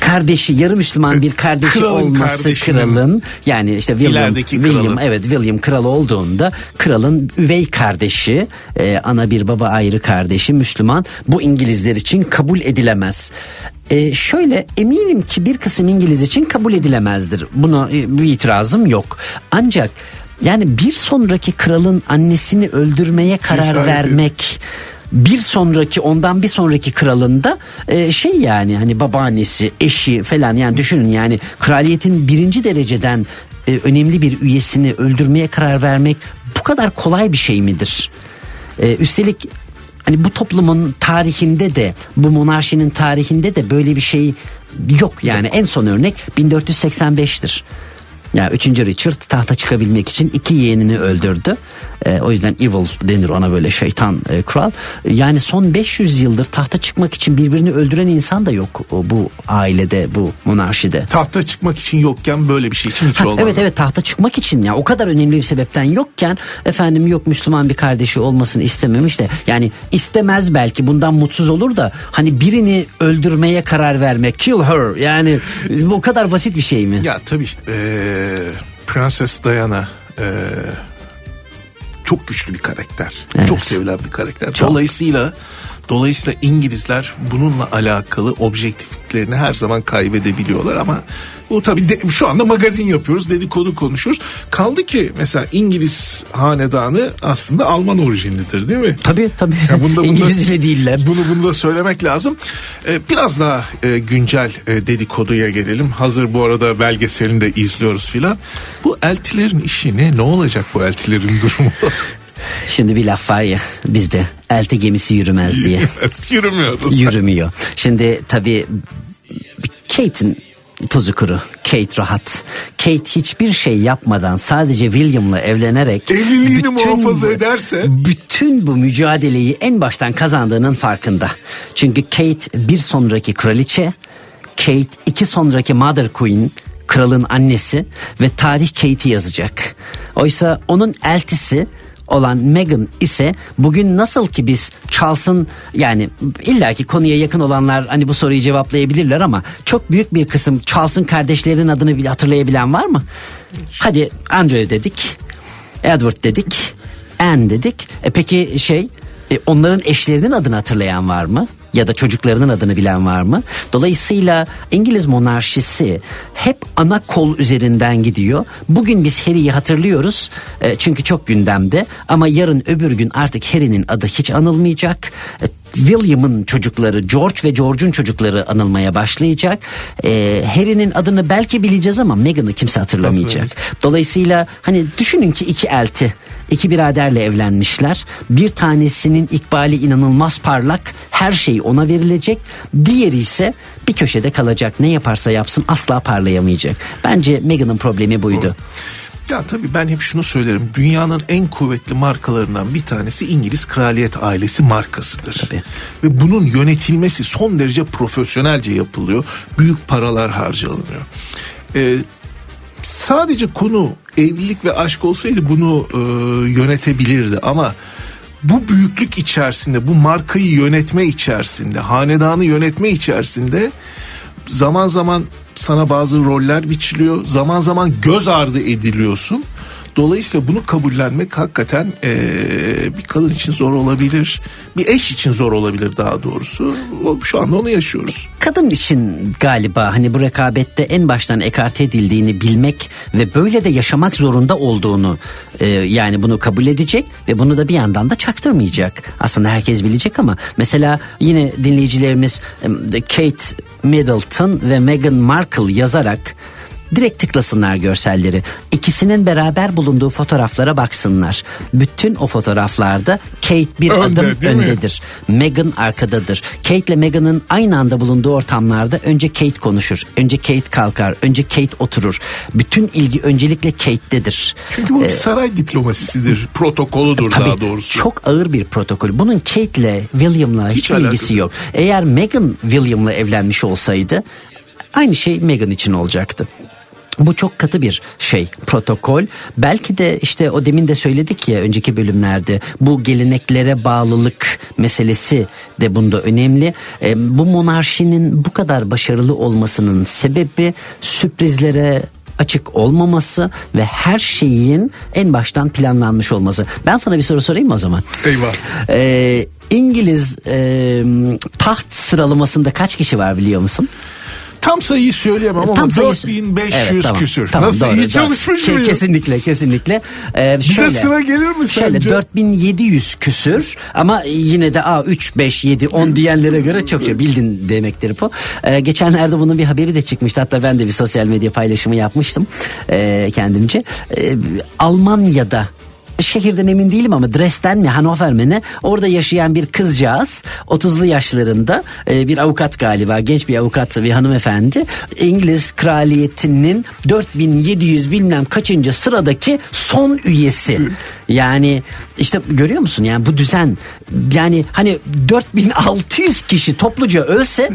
kardeşi, yarı Müslüman bir kardeşi Kralın olması kralın yani işte William, William kralı. evet William kral olduğunda kralın üvey kardeşi e, ana bir baba ayrı kardeşi Müslüman bu İngilizler için kabul edilemez. E, şöyle eminim ki bir kısım İngiliz için kabul edilemezdir. Buna e, bir itirazım yok. Ancak yani bir sonraki kralın annesini öldürmeye karar Cesareti. vermek bir sonraki ondan bir sonraki kralında e, şey yani hani babaannesi eşi falan yani düşünün yani kraliyetin birinci dereceden e, önemli bir üyesini öldürmeye karar vermek bu kadar kolay bir şey midir? E, üstelik hani bu toplumun tarihinde de bu monarşinin tarihinde de böyle bir şey yok yani en son örnek 1485'tir. Ya 3. Richard tahta çıkabilmek için iki yeğenini öldürdü. Ee, o yüzden evil denir ona böyle şeytan e, kral. Yani son 500 yıldır tahta çıkmak için birbirini öldüren insan da yok bu ailede, bu monarşide. Tahta çıkmak için yokken böyle bir şey için hiç Ha, olmaz. evet evet tahta çıkmak için ya o kadar önemli bir sebepten yokken efendim yok Müslüman bir kardeşi olmasını istememiş de yani istemez belki bundan mutsuz olur da hani birini öldürmeye karar vermek kill her yani bu kadar basit bir şey mi? Ya tabii eee Prenses Diana eee, çok güçlü bir karakter. Evet. Çok sevilen bir karakter. Çok. Dolayısıyla dolayısıyla İngilizler bununla alakalı objektifliklerini her zaman kaybedebiliyorlar ama bu tabii de- şu anda magazin yapıyoruz, dedikodu konuşuyoruz. Kaldı ki mesela İngiliz hanedanı aslında Alman orijinlidir değil mi? Tabii tabii. Ya bunda- bunda- İngiliz bile değiller. Bunu bunu da söylemek lazım. Ee, biraz daha e, güncel e, dedikoduya gelelim. Hazır bu arada belgeselini de izliyoruz filan. Bu eltilerin işi ne? Ne olacak bu eltilerin durumu? Şimdi bir laf var ya bizde elti gemisi yürümez diye. Yürümüyordu. Yürümüyor. Şimdi tabii Kate'in tuzu kuru. Kate rahat. Kate hiçbir şey yapmadan sadece William'la evlenerek Evliliğini muhafaza ederse- bütün bu mücadeleyi en baştan kazandığının farkında. Çünkü Kate bir sonraki kraliçe Kate iki sonraki Mother Queen kralın annesi ve tarih Kate'i yazacak. Oysa onun eltisi olan Meghan ise bugün nasıl ki biz Charles'ın yani illaki konuya yakın olanlar hani bu soruyu cevaplayabilirler ama çok büyük bir kısım Charles'ın kardeşlerinin adını bile hatırlayabilen var mı? Hadi Andrew dedik, Edward dedik, Anne dedik. E peki şey e, onların eşlerinin adını hatırlayan var mı? Ya da çocuklarının adını bilen var mı? Dolayısıyla İngiliz monarşisi hep ana kol üzerinden gidiyor. Bugün biz Harry'i hatırlıyoruz e, çünkü çok gündemde ama yarın öbür gün artık Harry'nin adı hiç anılmayacak. E, William'ın çocukları George ve George'un çocukları anılmaya başlayacak. E, Harry'nin adını belki bileceğiz ama Meghan'ı kimse hatırlamayacak. Dolayısıyla hani düşünün ki iki elti iki biraderle evlenmişler. Bir tanesinin ikbali inanılmaz parlak her şey ona verilecek. Diğeri ise bir köşede kalacak ne yaparsa yapsın asla parlayamayacak. Bence Meghan'ın problemi buydu. Ya tabii ben hep şunu söylerim. Dünyanın en kuvvetli markalarından bir tanesi İngiliz kraliyet ailesi markasıdır. Tabii. Ve bunun yönetilmesi son derece profesyonelce yapılıyor. Büyük paralar harcanıyor. Ee, sadece konu evlilik ve aşk olsaydı bunu e, yönetebilirdi ama bu büyüklük içerisinde, bu markayı yönetme içerisinde, hanedanı yönetme içerisinde zaman zaman sana bazı roller biçiliyor. Zaman zaman göz ardı ediliyorsun. Dolayısıyla bunu kabullenmek hakikaten eee, bir kadın için zor olabilir. Bir eş için zor olabilir daha doğrusu. Şu anda onu yaşıyoruz. Kadın için galiba hani bu rekabette en baştan ekarte edildiğini bilmek ve böyle de yaşamak zorunda olduğunu e, yani bunu kabul edecek ve bunu da bir yandan da çaktırmayacak. Aslında herkes bilecek ama mesela yine dinleyicilerimiz e, Kate Middleton ve Meghan Markle yazarak direkt tıklasınlar görselleri. İkisinin beraber bulunduğu fotoğraflara baksınlar. Bütün o fotoğraflarda Kate bir Önde, adım değil mi? öndedir. Meghan arkadadır. Kate ile Meghan'ın aynı anda bulunduğu ortamlarda önce Kate konuşur. Önce Kate kalkar. Önce Kate oturur. Bütün ilgi öncelikle Kate'dedir. Çünkü bu saray diplomasisidir, protokoludur Tabii daha doğrusu. çok ağır bir protokol. Bunun Kate ile William'la Hiç hiç ilgisi yok. Eğer Meghan William'la evlenmiş olsaydı aynı şey Meghan için olacaktı. Bu çok katı bir şey protokol. Belki de işte o demin de söyledik ya önceki bölümlerde bu geleneklere bağlılık meselesi de bunda önemli. E, bu monarşinin bu kadar başarılı olmasının sebebi sürprizlere açık olmaması ve her şeyin en baştan planlanmış olması. Ben sana bir soru sorayım mı o zaman? Eyvah. Ee, İngiliz e, taht sıralamasında kaç kişi var biliyor musun? Tam sayıyı söyleyemem ama Tam sayı- 4500 Evet, tamam. küsür. Tamam, Nasıl doğru, iyi çalışmış Şey, mıyım? Kesinlikle kesinlikle. Ee, Bize sıra gelir mi Şöyle sence? 4700 küsür ama yine de a 3 5 7 10 diyenlere göre çokça bildin demektir bu. Ee, geçenlerde bunun bir haberi de çıkmıştı. Hatta ben de bir sosyal medya paylaşımı yapmıştım ee, kendimce. Ee, Almanya'da şehirden emin değilim ama Dresden mi Hannover mi ne? Orada yaşayan bir kızcağız 30'lu yaşlarında e, bir avukat galiba genç bir avukat bir hanımefendi. İngiliz kraliyetinin 4700 bilmem kaçıncı sıradaki son üyesi. Yani işte görüyor musun? Yani bu düzen yani hani 4600 kişi topluca ölse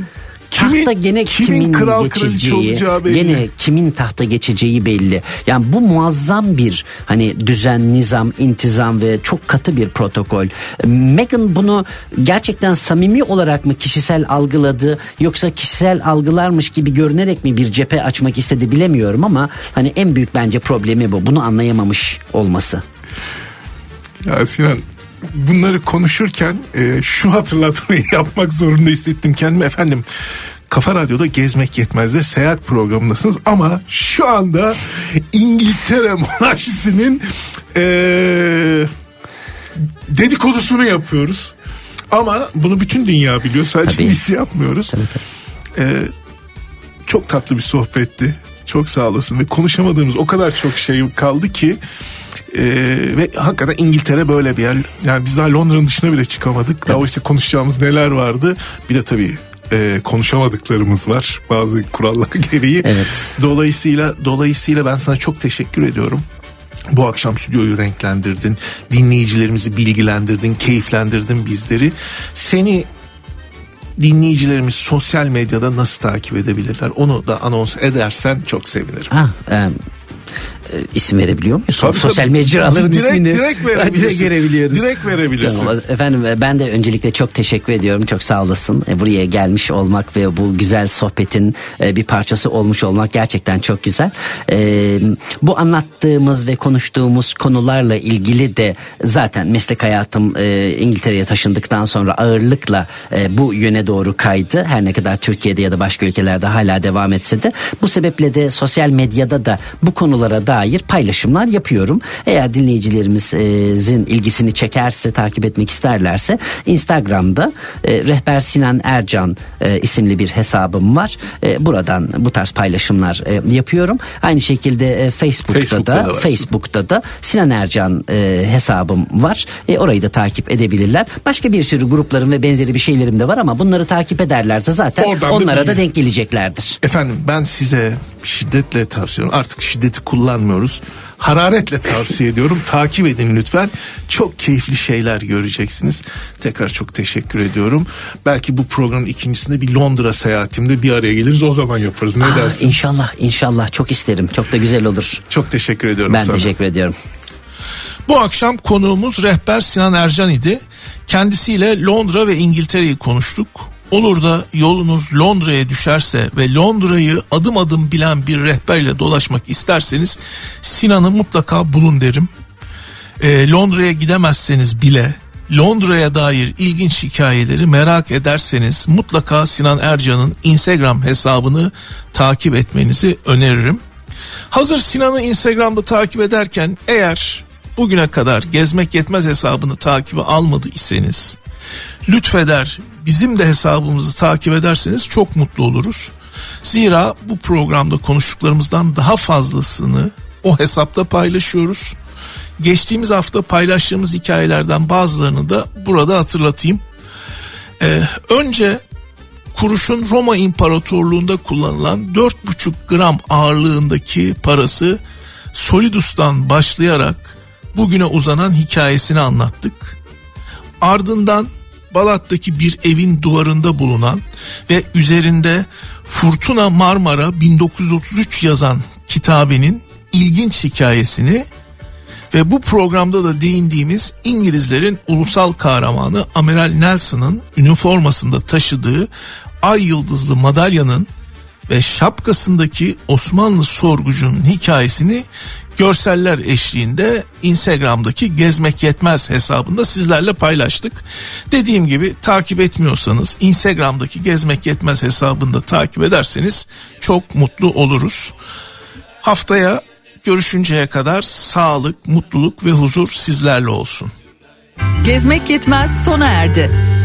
Kimin- tahta gene kimin kimin, kral geçeceği belli. gene kimin tahta geçeceği belli. Yani bu muazzam bir hani düzen, nizam, intizam ve çok katı bir protokol. Meghan bunu gerçekten samimi olarak mı kişisel algıladı yoksa kişisel algılarmış gibi görünerek mi bir cephe açmak istedi bilemiyorum ama hani en büyük bence problemi bu. Bunu anlayamamış olması. Ya Sinan bunları konuşurken e, şu hatırlatmayı yapmak zorunda hissettim kendimi efendim. Kafa Radyo'da gezmek yetmezde seyahat programındasınız ama şu anda İngiltere monarşisinin e, dedikodusunu yapıyoruz. Ama bunu bütün dünya biliyor sadece Tabii. biz yapmıyoruz. E, çok tatlı bir sohbetti. Çok sağ olasın ve konuşamadığımız o kadar çok şey kaldı ki e, ve hakikaten İngiltere böyle bir yer. Yani biz daha Londra'nın dışına bile çıkamadık. Daha oysa konuşacağımız neler vardı. Bir de tabii e, konuşamadıklarımız var bazı kurallar gereği. Evet. Dolayısıyla dolayısıyla ben sana çok teşekkür ediyorum. Bu akşam stüdyoyu renklendirdin, dinleyicilerimizi bilgilendirdin, keyiflendirdin bizleri. Seni dinleyicilerimiz sosyal medyada nasıl takip edebilirler? Onu da anons edersen çok sevinirim. Ha, e, e, isim verebiliyor muyuz? Tabii, Sosyal tabii. mecraların direkt, ismini. Direkt verebilirsin. direkt verebiliyoruz. Direkt verebilirsin. Tamam, efendim e, ben de öncelikle çok teşekkür ediyorum. Çok sağ olasın. E, Buraya gelmiş olmak ve bu güzel sohbetin e, bir parçası olmuş olmak gerçekten çok güzel. E, Bu anlattığımız ve konuştuğumuz konularla ilgili de zaten meslek hayatım e, İngiltere'ye taşındıktan sonra ağırlıkla e, bu yöne doğru kaydı. Her ne kadar Türkiye'de ya da başka ülkelerde hala devam etse de bu sebeple de sosyal medyada da bu konulara dair paylaşımlar yapıyorum. Eğer dinleyicilerimizin ilgisini çekerse, takip etmek isterlerse Instagram'da e, Rehber Sinan Ercan e, isimli bir hesabım var. E, buradan bu tarz paylaşımlar e, yapıyorum. Aynı şekilde e, Facebook'ta, Facebook'ta da, da. Facebook'ta da Sinan Ercan e, hesabım var. E, orayı da takip edebilirler. Başka bir sürü gruplarım ve benzeri bir şeylerim de var ama bunları takip ederlerse zaten Oradan da onlara da denk geleceklerdir. Efendim ben size şiddetle tavsiye ediyorum. Artık şiddeti kullanmıyoruz. Hararetle tavsiye ediyorum. Takip edin lütfen. Çok keyifli şeyler göreceksiniz. Tekrar çok teşekkür ediyorum. Belki bu programın ikincisinde bir Londra seyahatimde bir araya geliriz. O zaman yaparız. Ne Aa, dersin? İnşallah inşallah çok isterim. Çok da güzel olur. Çok teşekkür ediyorum Ben sana. teşekkür ediyorum. Bu akşam konuğumuz rehber Sinan Ercan idi. Kendisiyle Londra ve İngiltere'yi konuştuk. Olur da yolunuz Londra'ya düşerse ve Londra'yı adım adım bilen bir rehberle dolaşmak isterseniz Sinan'ı mutlaka bulun derim. Ee, Londra'ya gidemezseniz bile Londra'ya dair ilginç hikayeleri merak ederseniz mutlaka Sinan Ercan'ın Instagram hesabını takip etmenizi öneririm. Hazır Sinan'ı Instagram'da takip ederken eğer bugüne kadar gezmek yetmez hesabını takibe almadı iseniz lütfeder bizim de hesabımızı takip ederseniz çok mutlu oluruz. Zira bu programda konuştuklarımızdan daha fazlasını o hesapta paylaşıyoruz. Geçtiğimiz hafta paylaştığımız hikayelerden bazılarını da burada hatırlatayım. Ee, önce kuruşun Roma İmparatorluğu'nda kullanılan 4,5 gram ağırlığındaki parası Solidus'tan başlayarak bugüne uzanan hikayesini anlattık. Ardından Balat'taki bir evin duvarında bulunan ve üzerinde Fırtına Marmara 1933 yazan kitabenin ilginç hikayesini ve bu programda da değindiğimiz İngilizlerin ulusal kahramanı Amiral Nelson'ın üniformasında taşıdığı ay yıldızlı madalyanın ve şapkasındaki Osmanlı sorgucunun hikayesini görseller eşliğinde Instagram'daki Gezmek Yetmez hesabında sizlerle paylaştık. Dediğim gibi takip etmiyorsanız Instagram'daki Gezmek Yetmez hesabında takip ederseniz çok mutlu oluruz. Haftaya görüşünceye kadar sağlık, mutluluk ve huzur sizlerle olsun. Gezmek yetmez sona erdi.